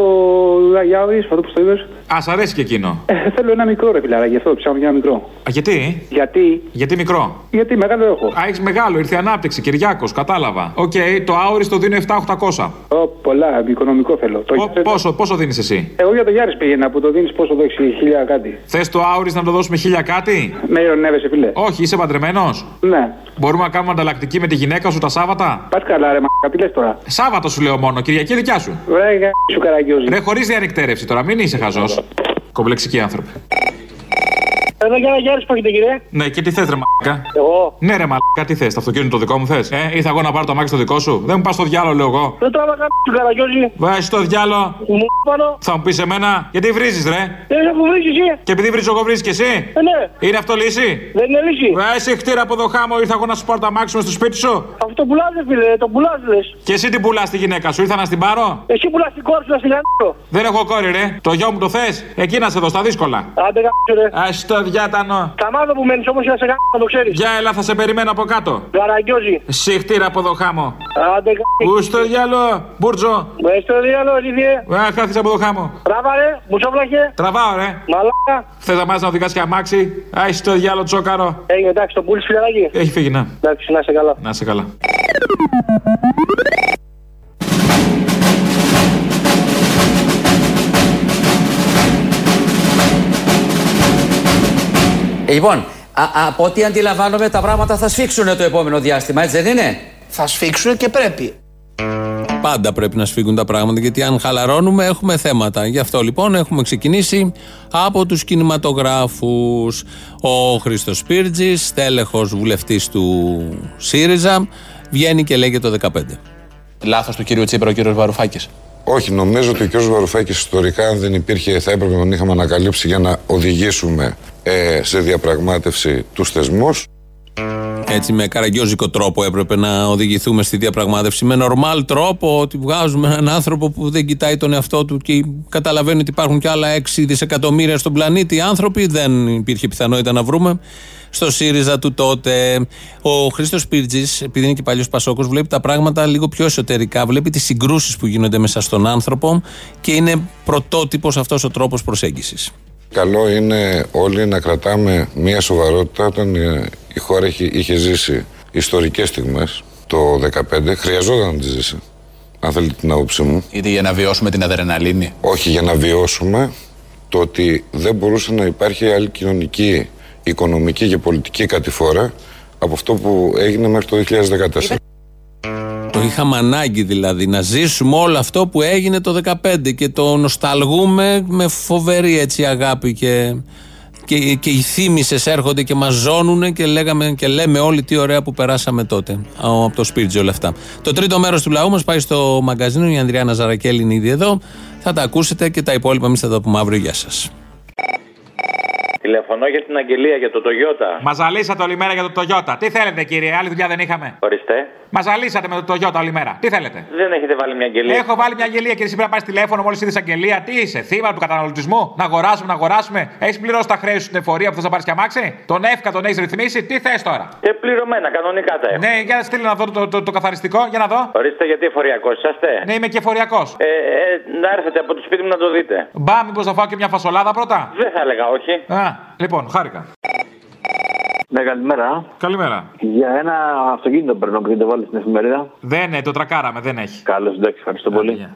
Για Audi, αυτό που το είδες. Α, σ' αρέσει και εκείνο. Ε, θέλω ένα μικρό ρε φιλαράκι, γι' αυτό ψάχνω για ένα μικρό. Α, γιατί; Γιατί; Γιατί μικρό; Γιατί μεγάλο έχω. Α, έχεις μεγάλο, ήρθε η ανάπτυξη, Κυριάκος, κατάλαβα. Οκ, το Auris το δίνω 7-800. Ω, πολλά, οικονομικό θέλω. Το Πο- πόσο, πόσο δίνεις εσύ; Εγώ για το Γιάρη πήγαινα που το δίνεις πόσο δώσει, χίλια κάτι. Θες το Auris το να το δώσουμε χίλια κάτι; Με ειρωνεύεσαι, φίλε. Όχι, είσαι παντρεμένος; Ναι. Μπορούμε να κάνουμε ανταλλακτική με τη γυναίκα σου τα Σάββατα; Πας καλά, ρε μα, τι λες τώρα; Σάββατο σου λέω μόνο, Κυριακή δικιά σου. Ρε, γα- σου καραγκιόζη. Ρε, χωρίς διανυκτέρευση τώρα, μην είσαι χαζός. Κομπλεξικοί άνθρωποι. Εδώ για ένα Γιάρη που έχετε, κύριε. Ναι, και τι θες, ρε μαλάκα; Εγώ. Ναι, ρε μαλάκα, τι θες, το αυτοκίνητο το δικό μου θες; Ε, ήρθα εγώ να πάρω το αμάξι το δικό σου. Δεν μου πας στο διάλογο, λέω εγώ. Δεν τράβα κάποιο του καραγκιόζη. Βάζει το διάλογο. Μου πάνω. Θα μου πεις εμένα, γιατί βρίζεις, ρε; Δεν έχω βρει εσύ. Και επειδή βρίζω εγώ, βρίζει και εσύ; Ε, ναι. Είναι αυτό λύση; Δεν είναι λύση. Βάζει χτύρα από εδώ χάμω, ήρθα εγώ να σου πάρω το αμάξι μου στο σπίτι σου. Αυτό το πουλάτε, φίλε, το πουλάτε λες. Και εσύ την πουλάς τη γυναίκα σου, ήρθα να στην πάρω; Εσύ πουλάς την κόρη σου να στην κάνω. Δεν έχω κόρη, ρε. Το γιο μου το θες; Εκεί να σε δω στα δύσκολα. Άντε κάποιο ρε. Α το διάτανο. Τα μάθω που μένεις όμως για να σε κάνω, να το ξέρεις. Για έλα, θα σε περιμένω από κάτω. Καραγκιόζη. Συχτήρα από εδώ χάμω. Άντε κάποιο. Πού στο διάλο, Μπούρτζο. Με στο διάλογο, ηλίθιε. Α, χάθησα από εδώ χάμω. Τράβα ρε, μου σόφλαχε. Τραβάω, ρε. Μαλάκα. Θες να μάθει να οδηγάς και αμάξι; Α, το διάλο τσόκαρο. Έγινε εντάξει, το πουλί φιλαράκι. Έχει φύγει, να. Εντάξει, να είσαι καλά. Να σε καλά. Λοιπόν, α, από ό,τι αντιλαμβάνομαι τα πράγματα θα σφίξουν το επόμενο διάστημα, έτσι δεν είναι; Θα σφίξουν και πρέπει. Πάντα πρέπει να σφίγγουν τα πράγματα γιατί αν χαλαρώνουμε έχουμε θέματα. Γι' αυτό λοιπόν έχουμε ξεκινήσει από τους κινηματογράφους. Ο Χρήστος Σπίρτζης, τέλεχος βουλευτής του ΣΥΡΙΖΑ, βγαίνει και λέγεται το 15. Λάθος του κύριου Τσίπρα ο κύριος Βαρουφάκης. Όχι, νομίζω ότι ο κ. Βαρουφάκης ιστορικά, αν δεν υπήρχε, θα έπρεπε να τον είχαμε ανακαλύψει για να οδηγήσουμε ε, σε διαπραγμάτευση τους θεσμούς. Έτσι με καραγκιόζικο τρόπο έπρεπε να οδηγηθούμε στη διαπραγμάτευση. Με νορμάλ τρόπο ότι βγάζουμε έναν άνθρωπο που δεν κοιτάει τον εαυτό του και καταλαβαίνει ότι υπάρχουν και άλλα 6 δισεκατομμύρια στον πλανήτη άνθρωποι. Δεν υπήρχε πιθανότητα να βρούμε στο ΣΥΡΙΖΑ του τότε. Ο Χρήστος Πίρτζη, επειδή είναι και παλιός Πασόκος, βλέπει τα πράγματα λίγο πιο εσωτερικά. Βλέπει τις συγκρούσεις που γίνονται μέσα στον άνθρωπο και είναι πρωτότυπος αυτός ο τρόπος προσέγγισης. Καλό είναι όλοι να κρατάμε μια σοβαρότητα όταν ε, η χώρα είχε, είχε ζήσει ιστορικές στιγμές το 2015. Χρειαζόταν να τη ζήσει, αν θέλετε την άποψή μου. Είτε για να βιώσουμε την αδρεναλίνη. Όχι για να βιώσουμε το ότι δεν μπορούσε να υπάρχει άλλη κοινωνική, οικονομική και πολιτική κατηφόρα από αυτό που έγινε μέχρι το 2014. Το είχαμε ανάγκη δηλαδή να ζήσουμε όλο αυτό που έγινε το 2015 και το νοσταλγούμε με φοβερή έτσι αγάπη και, και, και οι θύμησες έρχονται και μας ζώνουν και, λέγαμε, και λέμε όλοι τι ωραία που περάσαμε τότε από το Σπίρτζι όλα αυτά. Το τρίτο μέρος του λαού μας πάει στο μαγκαζίνο, η Ανδριάνα Ναζαρακέλη είναι ήδη εδώ, θα τα ακούσετε και τα υπόλοιπα εμείς θα τα πούμε αύριο, γεια σας. Τηλεφωνώ για την αγγελία για το Toyota. Μας ζαλίσατε όλη μέρα για το Toyota. Τι θέλετε, κύριε, άλλη δουλειά δεν είχαμε; Ορίστε. Μας ζαλίσατε με το Toyota όλη μέρα. Τι θέλετε; Δεν έχετε βάλει μια αγγελία. Έχω βάλει μια αγγελία και εσύ πρέπει να πάρει τηλέφωνο μόλις είδες αγγελία. Τι είσαι, θύμα του καταναλωτισμού; Να αγοράσουμε, να αγοράσουμε. Έχεις πληρώσει τα χρέη σου στην εφορία που θες να πάρεις και αμάξι; Τον εύκα τον έχεις ρυθμίσει; Τι θες τώρα; Και πληρωμένα, κανονικά τα έχω. Ναι, για να στείλει να δω το, το, το, το καθαριστικό, για να δω. Ορίστε γιατί εφοριακός είσαστε; Ναι, είμαι και εφοριακός. Ε, ε, να έρθετε από το σπίτι μου να το δείτε. Μπα, μήπως θα φάω και μια φασολάδα πρώτα; Δεν θα έλεγα όχι. Α, λοιπόν, χάρηκα. Ναι, καλημέρα. Καλημέρα. Για ένα αυτοκίνητο παίρνω πριν το βάλεις στην εφημερίδα. Δεν, ναι, το τρακάραμε, δεν έχει. Καλώς, εντάξει, ευχαριστώ πολύ.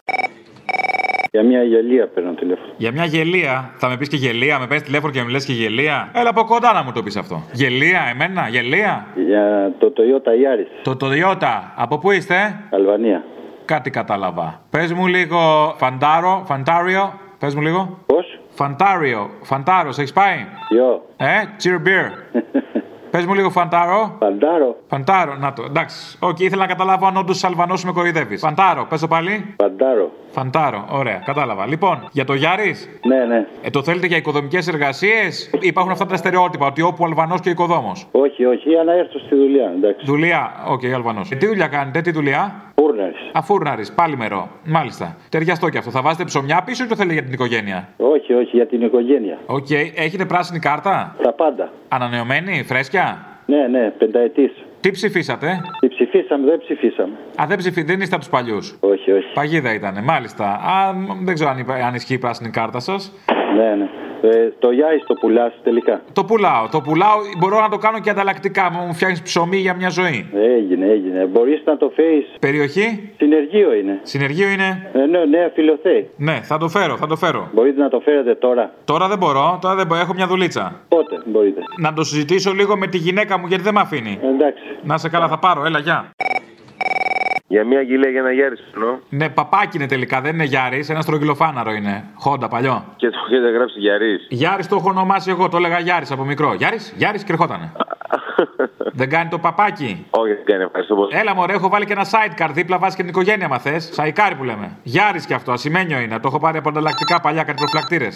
Για μια γελία παίρνω τηλέφωνο. Για μια γελία, θα με πεις και γελία, με παίρνει τηλέφωνο και με λες και γελία. Έλα από κοντά να μου το πεις αυτό. Γελία, εμένα, γελία. Για το Toyota Yaris. Το Toyota, από πού είστε; Αλβανία. Κάτι κατάλαβα. Πες μου λίγο φαντάρο, φαντάριο. Πες μου λίγο. Πώς; Φαντάριο, φαντάρο, έχεις πάει; Γιο. Ε, cheer beer. Πες μου λίγο φαντάρο. Φαντάρο. Φαντάρο, να το. Εντάξει. Οκ, ήθελα να καταλάβω αν όντως Αλβανό με κοροϊδεύεις. Φαντάρο, πες το πάλι. Φαντάρο. Φαντάρο, ωραία, κατάλαβα. Λοιπόν, για το Yaris. Ναι, ναι. Ε, το θέλετε για οικοδομικές εργασίες; Υπάρχουν αυτά τα στερεότυπα ότι όπου Αλβανός και οικοδόμος. Όχι, όχι, για να έρθω στη δουλειά, εντάξει. Δουλειά, OK, okay, Αλβανός. Ε, τι δουλειά κάνετε, τι δουλειά; Φούρνε. Α, φούρναρη, πάλι μερό. Μάλιστα. Ταιριαστό κι αυτό. Θα βάζετε ψωμιά πίσω ή το θέλει για την οικογένεια; Όχι, όχι, για την οικογένεια. Οκ. Έχετε πράσινη κάρτα; Τα πάντα. Ανανεωμένη, φρέσκια; Ναι, ναι, πενταετής. Τι ψηφίσατε; Τι ψηφίσαμε, δεν ψηφίσαμε. Α, δεν, ψηφί... δεν είστε από τους παλιούς. Όχι, όχι. Παγίδα ήταν, μάλιστα. Α, μ, δεν ξέρω αν, υπά- αν ισχύει η πράσινη κάρτα σας. Ναι, ναι. Ε, το Yaris το πουλάς τελικά; Το πουλάω. Το πουλάω. Μπορώ να το κάνω και ανταλλακτικά. Μου φτιάχνεις ψωμί για μια ζωή. Έγινε, έγινε. Μπορείς να το φέρεις. Περιοχή; Συνεργείο είναι. Συνεργείο είναι; Ε, ναι, Νέα Φιλοθέη. Ναι, θα το φέρω, θα το φέρω. Μπορείτε να το φέρετε τώρα; Τώρα δεν μπορώ, τώρα δεν μπορώ. Έχω μια δουλίτσα. Πότε μπορείτε; Να το συζητήσω λίγο με τη γυναίκα μου γιατί δεν με αφήνει. Εντάξει. Να σε καλά, θα πάρω. Έλα, γεια. Για μια γυλαία για ένα Γιάρη εννοώ. Ναι, παπάκι είναι τελικά, δεν είναι Γιάρης. Ένα στρογγυλοφάναρο είναι. Χόντα παλιό. Και το έχετε γράψει Γιάρης. Γιάρης το έχω ονομάσει εγώ, το έλεγα Γιάρης από μικρό. Γιάρης, Γιάρης και ερχότανε. δεν κάνει το παπάκι. Όχι, δεν κάνει, ευχαριστώ πολύ. Έλα, μωρέ, έχω βάλει και ένα sidecar δίπλα, βάζεις και την οικογένεια, μα θες. Σαϊκάρι που λέμε. Γιάρης κι αυτό, ασημένιο είναι. Το έχω πάρει από ανταλλακτικά παλιά, κάτι προφυλακτήρε.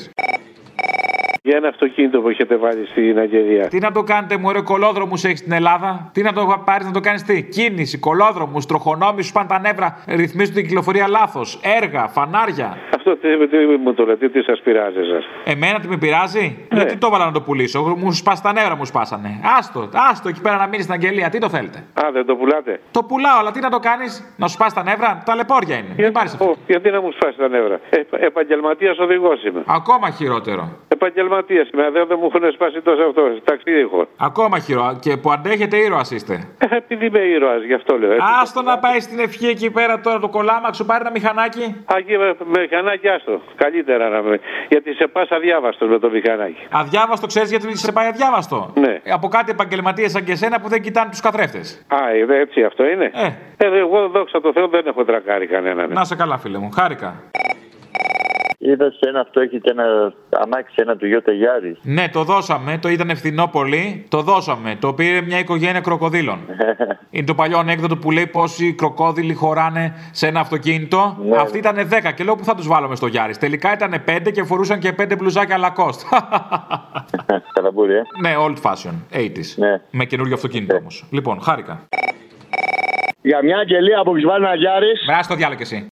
Για ένα αυτοκίνητο που έχετε βάλει στην αγγελία. Τι να το κάνετε, μωρέ, κολόδρομους έχεις στην Ελλάδα; Τι να το πάρεις να το κάνεις τι; Κίνηση, κολόδρομους, τροχονόμοι, σου πάνε τα νεύρα, ρυθμίζουν την κυκλοφορία λάθος. Έργα, φανάρια. Αυτό τι, τι μου το λέτε, τι σας πειράζει εσά. Εμένα τι με πειράζει; Ναι. Τι το έβαλα να το πουλήσω; Μου σπάσει τα νεύρα, μου σπάσανε. Άστο, άστο εκεί πέρα να μείνει στην αγγελία. Τι το θέλετε; Α, δεν το πουλάτε; Το πουλάω, αλλά τι να το κάνεις; Να σου σπάσει τα νεύρα; Τα λεπόρια είναι. Δεν πάρεις αυτό. Ω, γιατί να μου σπάσεις τα νεύρα; Ε, Επαγγελματίας οδηγός είμαι. Ακόμα χειρότερο. Επαγγελματίας είμαι. Δεν, δεν μου έχουν σπάσει τόσο αυτό. Ταξίδι έχω. Ακόμα χειρότερο. Και που αντέχετε ήρωας είστε. Ε, Επειδή είμαι ήρωας, γι' αυτό λέω. έτσι. Άστο να πάει στην ευχή εκεί πέρα τώρα το κολάμα, σου πάρει ένα μηχανάκι. Αγί, με, μηχανάκι άστο. Καλύτερα να με. Γιατί σε πας αδιάβαστος με το μηχανάκι. Αδιάβαστο ξέρεις γιατί σε πάει αδιάβαστο; Ναι. Από κάτι επαγγελματίες σαν και εσένα που δεν κοιτάνε τους καθρέφτες. Α, ε, έτσι αυτό είναι. Ε. Ε, εγώ δόξα τω Θεώ δεν έχω τρακάρει κανέναν. Να σε καλά, φίλε μου. Χάρηκα. Είδα σε ένα αυτό έχετε ένα αμάξι, ένα του Γιώτα Γιάρης. Ναι, το δώσαμε. Το ήταν φθηνό πολύ. Το δώσαμε. Το πήρε μια οικογένεια κροκοδίλων. Είναι το παλιό ανέκδοτο που λέει πόσοι κροκόδιλοι χωράνε σε ένα αυτοκίνητο. Ναι. Αυτοί ήταν 10 και λέω που θα τους βάλουμε στο Γιάρης; Τελικά ήταν 5 και φορούσαν και 5 μπλουζάκια Lacoste. Καλαμπούρη, ε. ναι, old fashion. 80s. Με καινούριο αυτοκίνητο όμως. Λοιπόν, χάρηκα. Για μια αγγελία που έχεις βάλει ένα Γιάρης. Με άστο διάλογο κι εσύ.